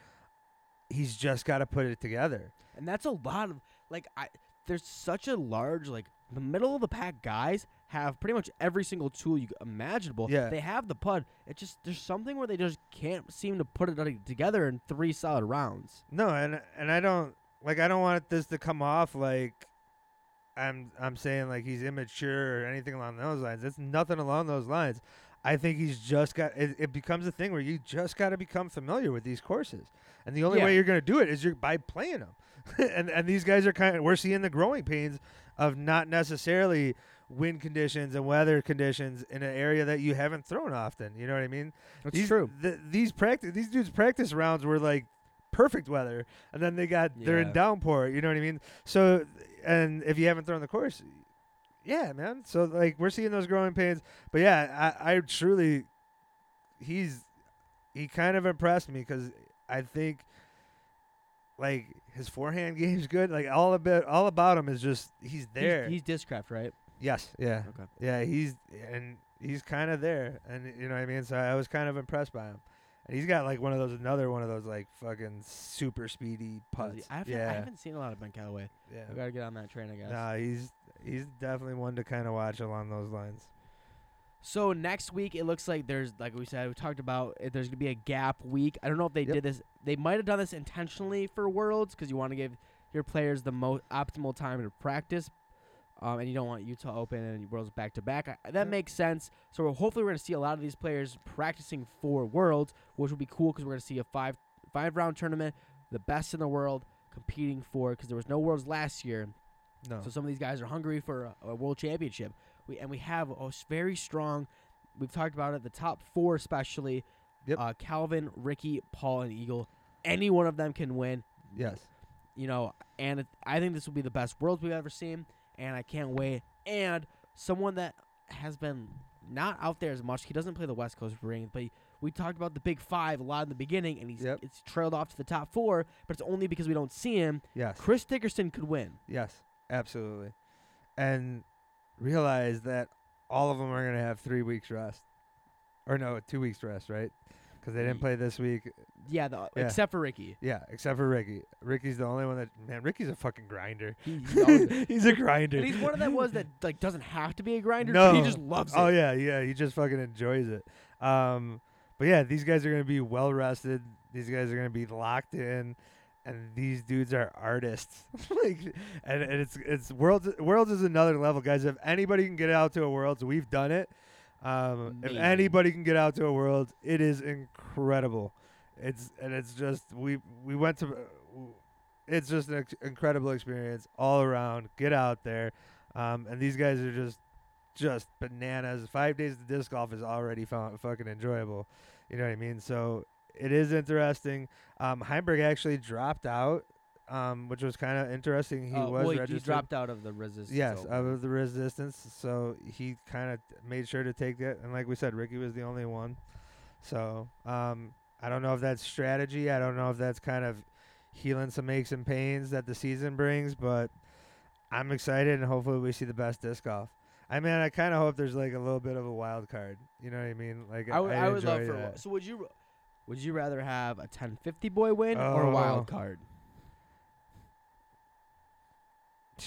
He's just got to put it together. And that's a lot of like I there's such a large like the middle of the pack guys have pretty much every single tool you imaginable. Yeah. They have the pud. It just there's something where they just can't seem to put it together in three solid rounds. No, and and I don't like I don't want this to come off like I'm I'm saying like he's immature or anything along those lines. It's nothing along those lines. I think he's just got it, it becomes a thing where you just got to become familiar with these courses. And the only Yeah. way you're going to do it is you're by playing them. and and these guys are kind of we're seeing the growing pains of not necessarily wind conditions and weather conditions in an area that you haven't thrown often. You know what I mean? That's these, true. th- these practice these dudes practice rounds were like perfect weather, and then they got they're in downpour. You know what I mean? So, and if you haven't thrown the course, yeah, man. So like we're seeing those growing pains, but yeah, I, I truly, he's he kind of impressed me because I think like his forehand game's good. Like all about all about him is just he's there. He's, he's discraft, right? yes, yeah. Okay. Yeah, he's and he's kind of there, and you know what I mean. So I was kind of impressed by him, and he's got like one of those, another one of those like fucking super speedy putts. I haven't, yeah, I haven't seen a lot of Ben Callaway. I yeah. gotta get on that train, I guess. Nah, he's he's definitely one to kind of watch along those lines. So next week it looks like there's like we said we talked about uh, there's gonna be a gap week. I don't know if they Yep. did this. They might have done this intentionally for Worlds because you want to give your players the most optimal time to practice, um, and you don't want Utah Open and Worlds back to back. That Yep. makes sense. So we're, hopefully we're gonna see a lot of these players practicing for Worlds, which will be cool because we're gonna see a five five round tournament, the best in the world competing for because there was no Worlds last year. No, So some of these guys are hungry for a, a world championship. We and we have a very strong. We've talked about it. The top four, especially, Yep. uh, Calvin, Ricky, Paul, and Eagle. Any one of them can win. yes, You know, and it, I think this will be the best worlds we've ever seen, and I can't wait. And someone that has been not out there as much. He doesn't play the West Coast Rings, but he, we talked about the Big Five a lot in the beginning, and he's Yep. it's trailed off to the top four. But it's only because we don't see him. yes, Chris Dickerson could win. yes, absolutely, and realize that all of them are gonna have three weeks rest, or no, two weeks rest, right? Because they didn't play this week. Yeah, the, Yeah. except for Ricky. Yeah, except for Ricky. Ricky's the only one that man. Ricky's a fucking grinder. He, he always- he's a grinder. And he's one of them ones that like doesn't have to be a grinder. No. he just loves it. Oh yeah, yeah. He just fucking enjoys it. Um, but yeah, these guys are gonna be well rested. These guys are gonna be locked in, and these dudes are artists. like, and, and it's it's worlds. Worlds is another level, guys. If anybody can get out to a worlds, we've done it. Um, if anybody can get out to a world, it is incredible. It's and it's just we we went to. It's just an ex- incredible experience all around. Get out there, um, and these guys are just just bananas. Five days of disc golf is already fu- fucking enjoyable. You know what I mean? So it is interesting. Um, Heimburg actually dropped out, um, which was kind of interesting. He Oh, was well, registered. he dropped out of the resistance. Yes, Open. out of the resistance. So he kind of made sure to take that. And like we said, Ricky was the only one. So um, I don't know if that's strategy. I don't know if that's kind of healing some aches and pains that the season brings. But I'm excited, and hopefully we see the best disc golf. I mean, I kind of hope there's like a little bit of a wild card. You know what I mean? Like I would, I would love for. that. So would you, would you rather have a 1050 boy win or a Oh. wild card?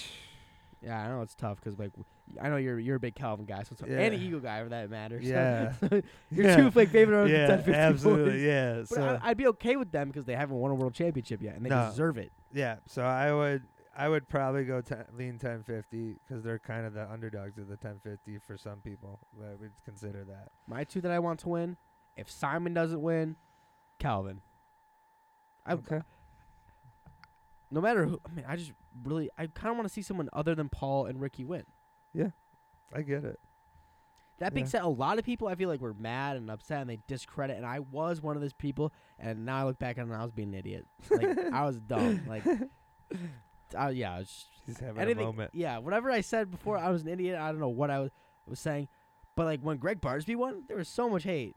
Yeah, I know it's tough because like w- I know you're you're a big Calvin guy, so it's, and an Yeah. Eagle guy for that matter. so- Yeah. you're Yeah. two like favorite yeah, the 1050 absolutely. boys. Yeah. But So I, I'd be okay with them because they haven't won a world championship yet, and they No. deserve it. Yeah, so I would I would probably go lean 1050 because they're kind of the underdogs of the 1050 for some people. I would consider that. My two that I want to win, if Simon doesn't win, Calvin. I, No matter who, I mean, I just really, I kind of want to see someone other than Paul and Ricky win. Yeah, I get it. That being Yeah. said, a lot of people I feel like were mad and upset and they discredit, and I was one of those people. And now I look back it, I was being an idiot. Like I was dumb. Like, I, yeah, I was just- He's having anything. a moment. Yeah, whatever I said before, I was an idiot. I don't know what I was was saying, but like when Gregg Barsby won, there was so much hate.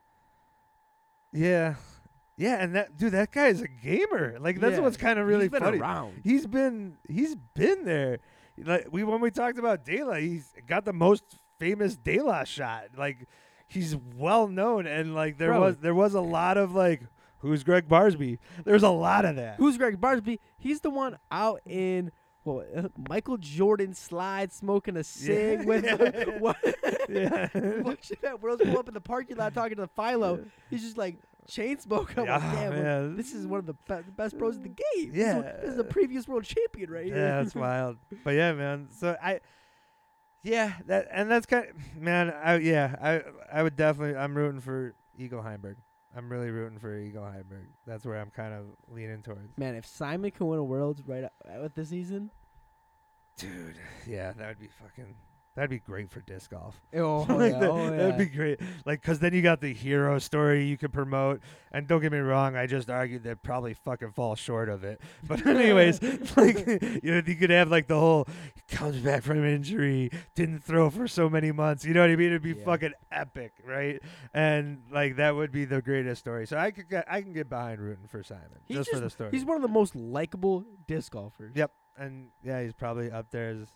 Yeah, yeah, and that dude, that guy is a gamer. Like that's Yeah, what's kind of really He's been funny. around. He's been he's been there. Like we when we talked about Dela, he's got the most famous Dela shot. Like he's well known, and like there Bro. was there was a lot of like who's Gregg Barsby. There's a lot of that. Who's Gregg Barsby? He's the one out in well, uh, Michael Jordan slide smoking a cig Yeah. with Yeah. what? Yeah. Watching that Worlds pull up in the parking lot talking to Philo. He's just like chain smoke. I'm like, damn, well, man. this is one of the be- best pros in the game. This is, Yeah. this is the previous world champion right here. Yeah, that's wild. But yeah, man. So I, yeah, that and that's kind. Of, man, I yeah, I I would definitely. I'm rooting for Eagle Heimburg. I'm really rooting for Eagle Heimburg. That's where I'm kind of leaning towards. Man, if Simon can win a world right out with this season, Dude, yeah, that would be fucking. That'd be great for disc golf. oh, Like yeah, that, oh, That'd be great. Like, cause then you got the hero story you could promote. And don't get me wrong, I just argued that probably fucking fall short of it. But anyways, like you know, you could have like the whole he comes back from injury, didn't throw for so many months. You know what I mean? It'd be Yeah. fucking epic, right? And like that would be the greatest story. So I could get, I can get behind rooting for Simon He's just, for the story. He's one of the most likable disc golfers. Yep. and yeah, he's probably up there as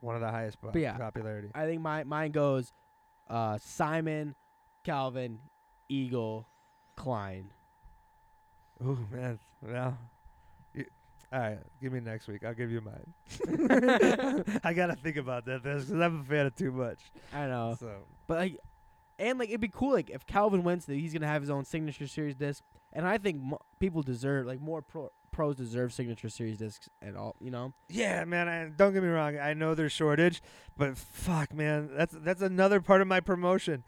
one of the highest po- But yeah. popularity. I think my mine goes uh, Simon, Calvin, Eagle, Klein. Oh man, well, you, all right. Give me next week. I'll give you mine. I gotta think about that because I'm a fan of too much. I know, So but like, and like it'd be cool like if Calvin wins, that he's gonna have his own signature series disc, and I think mo- people deserve like more pro- pros deserve signature series discs at all. You know, yeah, man. I, don't get me wrong. I know there's shortage, but fuck, man, that's that's another part of my promotion.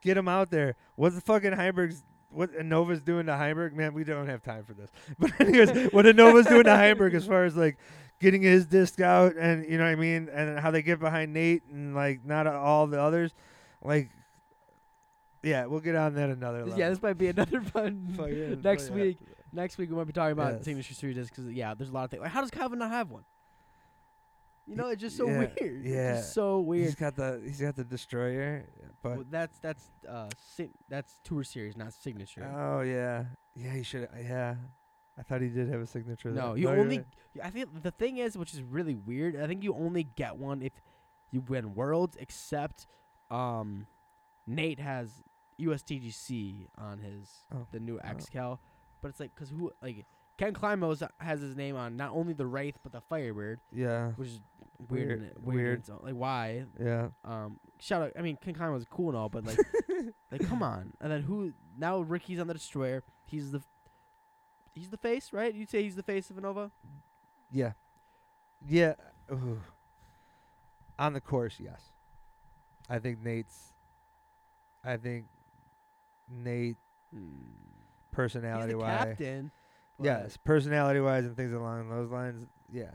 Get them out there. What's the fucking Heimburg's what Nova's doing to Heimburg, man, we don't have time for this. But anyways, what Nova's doing to Heimburg as far as like getting his disc out and you know what I mean, and how they get behind Nate and like not all the others, like yeah, we'll get on that another level. yeah, this might be another fun. Next week. Next week we might be talking about Yes. signature series discs because yeah, there's a lot of things. Like, how does Calvin not have one? You know, it's just so Yeah, weird. It's yeah. just so weird. He's got the he's got the destroyer, but Well, that's that's uh si- that's tour series, not signature. oh yeah, yeah, he should. Yeah, I thought he did have a signature. no, there. you you're only. right. I think the thing is, which is really weird. I think you only get one if you win worlds, except um, Nate has USDGC on his Oh, the new oh. XCal, but it's like because who like Ken Climo's has his name on not only the Wraith but the Firebird, Yeah, which is weird. Weird- it- weird. weird. Like why? yeah. Um, shout out. I mean, Ken Climo was cool and all, but like, like come on. And then who? Now Ricky's on the destroyer. He's the, f- he's the face, right? You'd say he's the face of Innova. Yeah. Yeah. ooh. On the course, yes. I think Nate's. I think Nate, Hmm. Personality the wise, captain. yes, personality wise, and things along those lines, yeah,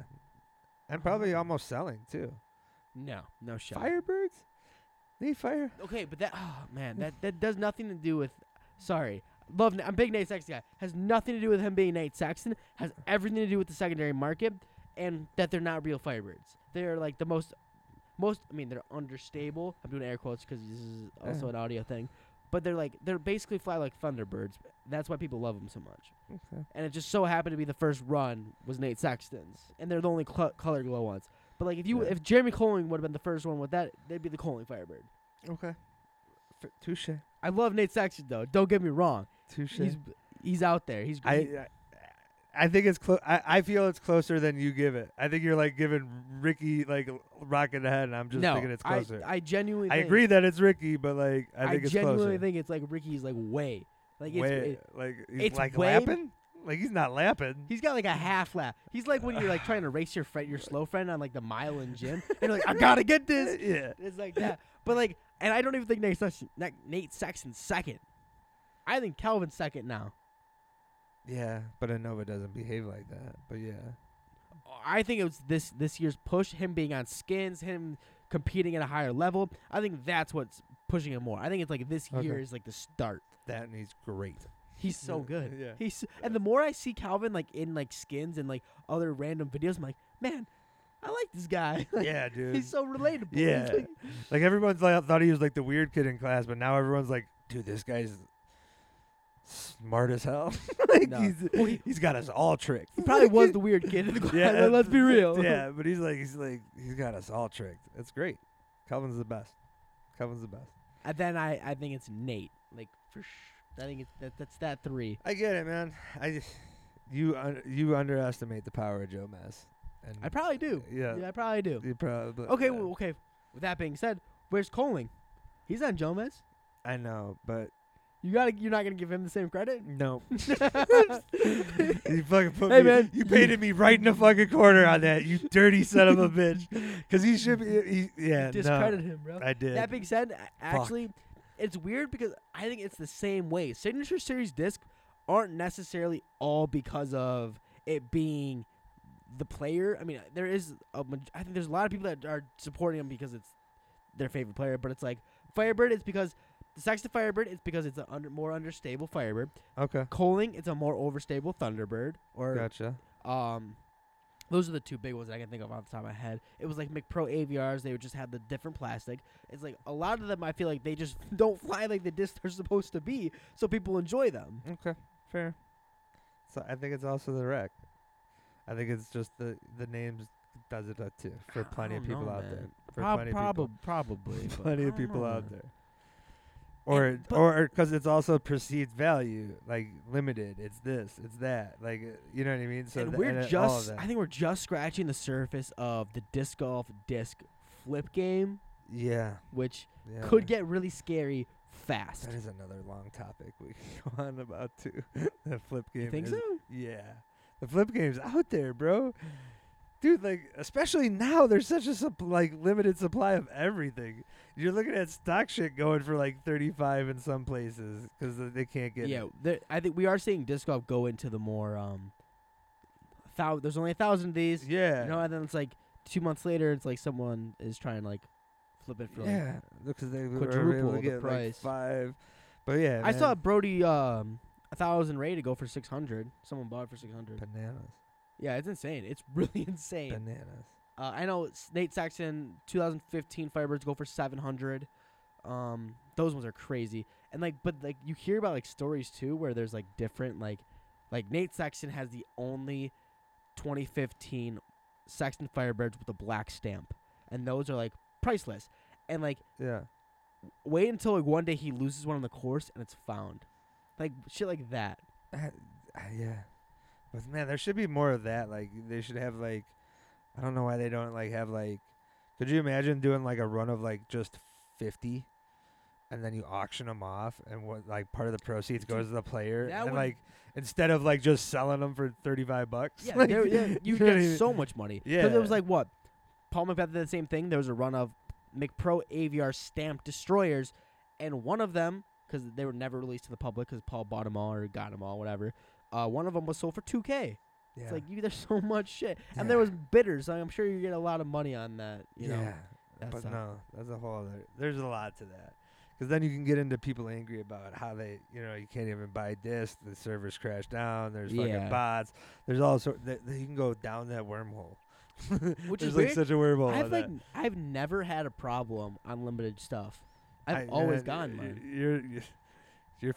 and probably Um, almost selling too. No, no shot. Firebirds, Nate Fire. Okay, but that oh man, that that does nothing to do with. Sorry, love. I'm big Nate Sexton guy. Has nothing to do with him being Nate Sexton. Has everything to do with the secondary market and that they're not real Firebirds. They're like the most, most. I mean, they're understable. I'm doing air quotes because this is also Yeah. an audio thing. But they're like they're basically fly like Thunderbirds. That's why people love them so much. Okay. And it just so happened to be the first run was Nate Sexton's, and they're the only cl- color glow ones. But like if you Yeah. if Jeremy Koling would have been the first one with that, they'd be the Koling Firebird. Okay. F- touche. I love Nate Sexton though. Don't get me wrong. Touche. He's he's out there. He's I, I I think it's close. I, I feel it's closer than you give it. I think you're like giving Ricky like rocket ahead, and I'm just no, thinking it's I, closer. I genuinely I agree that it's Ricky, but like I think it's genuinely think it's like Ricky's like way like it's, Way- it- like he's it's like way- lapping. Like he's not lapping. he's got like a half lap. He's like when you're like trying to race your friend, your slow friend on like the mile in gym, and you're like, I gotta get this. yeah. It's like that. But like, and I don't even think Nate Sexton, Nate- Sexton's second. I think Calvin's second now. Yeah, but Nova doesn't behave like that. But yeah. I think it was this this year's push, him being on skins, him competing at a higher level. I think that's what's pushing him more. I think it's like this Okay. year is like the start. That and he's great. He's so good. yeah. He's and the more I see Calvin like in like skins and like other random videos, I'm like, man, I like this guy. Like, yeah, dude. He's so relatable. Yeah. like- Like everyone's like thought he was like the weird kid in class, but now everyone's like, dude, this guy's smart as hell. like No. he's Well, he- he's got us all tricked. he probably was the weird kid in the class. Yeah, like, let's be real. yeah, but he's like he's like he's got us all tricked. It's great. Calvin's the best. Calvin's the best. And then I, I think it's Nate. Like for sure. I think it's that, that's that three. I get it, man. I just you un- you underestimate the power of Jomez. And I probably do. yeah, Yeah, I probably do. you probably Okay, yeah. well, okay. With that being said, where's Koling? He's on Jomez. I know, but You gotta. You're not gonna give him the same credit. no. you fucking put Hey, me. man. You painted me right in the fucking corner on that. You dirty son of a bitch. Because he should be. He, yeah, Discredit him, bro. I did. That being said, a- actually, it's weird because I think it's the same way. Signature Series disc aren't necessarily all because of it being the player. I mean, there is a. maj- I think there's a lot of people that are supporting him because it's their favorite player. But it's like Firebird. It's because the Sexton Firebird. It's because it's a under, more understable Firebird. okay. Koling. It's a more overstable Thunderbird. Or Gotcha. um, those are the two big ones that I can think of off the top of my head. It was like McPro Aviars; they would just have the different plastic. It's like a lot of them. I feel like they just don't fly like the discs are supposed to be, so people enjoy them. Okay, fair. So I think it's also the wreck. I think it's just the the names does it too for plenty of people know, out there. For Prob- plenty of people. probably, Plenty of people know, out man. there. Or or because it's also perceived value, like limited. It's this, it's that, like uh, you know what I mean. So and th- we're and of just. I think we're just scratching the surface of the disc golf disc flip game, yeah, which yeah. could get really scary fast. That is another long topic we can go on about too. the flip game. You think is- so? Yeah, the flip game's out there, bro. Dude, like especially now, there's such a like limited supply of everything. You're looking at stock shit going for like 35 in some places because they can't get. Yeah, there, I think we are seeing disc golf go into the more um. Thou- there's only a thousand of these. yeah, You know, and then it's like two months later, it's like someone is trying to like flip it for like. yeah, because they were quadruple the get like price. five. But yeah, I saw Brodie um a thousand Ray to go for six hundred. Someone bought it for six hundred. bananas, Yeah, it's insane. It's really insane. bananas. Uh, I know Nate Sexton 2015 Firebirds go for 700. Um, those ones are crazy. And like, but like you hear about like stories too where there's like different like, like Nate Sexton has the only 2015 Sexton Firebirds with a black stamp, and those are like priceless. And like, Yeah, wait until like one day he loses one on the course and it's found, like shit like that. Uh, uh, yeah, but man, there should be more of that. Like they should have like, I don't know why they don't like have like. Could you imagine doing like a run of like just fifty, and then you auction them off, and what like part of the proceeds goes to the player, that and would- like instead of like just selling them for thirty five bucks. Yeah, like, there, yeah you know what I get so much money. Yeah. it was like what? Paul McBeth did the same thing. There was a run of McPro Aviar stamped destroyers, and one of them, because they were never released to the public, because Paul bought them all or got them all, whatever. Uh, one of them was sold for 2K. Yeah. It's like you, there's so much shit, and there was bidders. So I'm sure you get a lot of money on that. You yeah, know, that's but uh, no, that's a whole other. There's a lot to that. Because then you can get into people angry about how they, you know, you can't even buy discs. The servers crash down. There's fucking Yeah. bots. There's all sort. That, you can go down that wormhole. Which is like weird. such a wormhole. I've like n- I've never had a problem on limited stuff. I've I- always man, gotten mine. You're, you're you're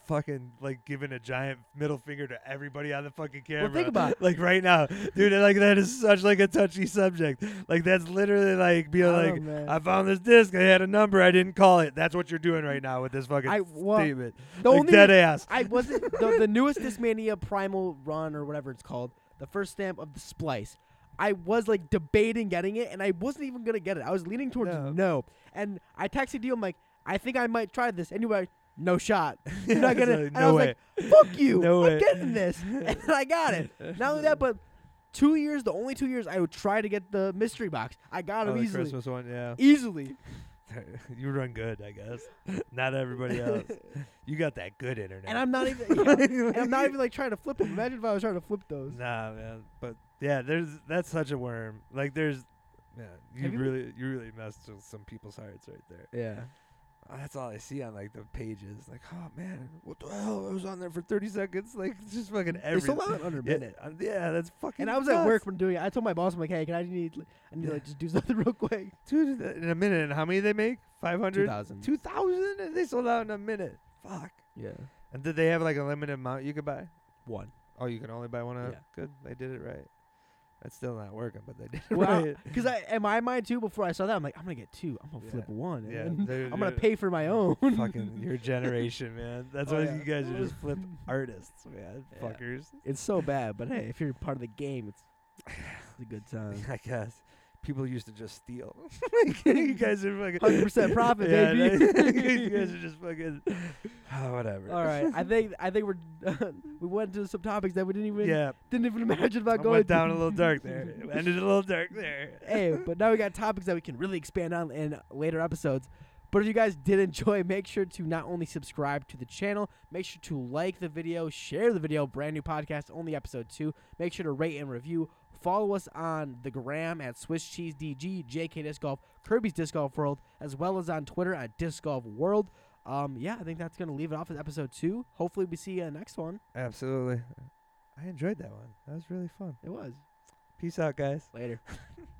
fucking like giving a giant middle finger to everybody on the fucking camera. Well, think about it. like right now, dude. Like that is such like a touchy subject. Like that's literally like being like, man. I found this disc. I had a number. I didn't call it. That's what you're doing right now with this fucking I- well, statement. the like only dead ass. I wasn't the, the newest Discmania Primal Run or whatever it's called, the first stamp of the Splice. I was like debating getting it, and I wasn't even gonna get it. I was leaning towards No. no, and I texted you. I'm like, I think I might try this, and you were like, no shot. You're not gonna. like, and no I was way. like, fuck you. No I'm way. getting this, and I got it. Not only that, but two years, the only two years I would try to get the mystery box. I got Oh, him the easily, Christmas one, yeah. easily. you run good, I guess. Not everybody else. You got that good internet. And I'm not even. yeah, and I'm not even like trying to flip them. Imagine if I was trying to flip those. Nah, man. But yeah, there's that's such a worm. Like there's, yeah, you Have you- really you really messed with some people's hearts right there. Yeah. That's all I see on like the pages. Like, oh man, what the hell? I was on there for 30 seconds. Like, it's just fucking everything. sold out under a Yeah, minute. uh, yeah, that's fucking. And I was at work when doing it. I told my boss, I'm like, hey, can I need, I need Yeah. like just do something real quick. dude. In a minute, and how many they make? 500, 2000. 2,000, and they sold out in a minute. Fuck. Yeah. And did they have like a limited amount you could buy? One. Oh, you can only buy one. Of Yeah. Good, they did it right. That's still not working, but they did it Well, right. because I in my mind too, before I saw that, I'm like, I'm gonna get two. I'm gonna flip one. Yeah, and they're- I'm gonna pay for my own. fucking your generation, man. That's Oh, why yeah. you guys are just flip artists, man. Yeah. Fuckers. It's so bad, but hey, if you're part of the game, it's, it's a good time. I guess people used to just steal. You guys are fucking 100% profit, Yeah, baby. you guys are just fucking oh, whatever. All right, I think I think we're we went to some topics that we didn't even yeah, didn't even imagine about I going went down to. a little dark there. Ended a little dark there. hey, but now we got topics that we can really expand on in later episodes. But if you guys did enjoy, make sure to not only subscribe to the channel, make sure to like the video, share the video, brand new podcast, only episode two. Make sure to rate and review. Follow us on the gram at Swiss Cheese DG, JK Disc Golf, Kirby's Disc Golf World, as well as on Twitter at Disc Golf World. Um, yeah, I think that's gonna leave it off with episode two. Hopefully, we see you next one. Absolutely. I enjoyed that one. That was really fun. It was Peace out, guys. later.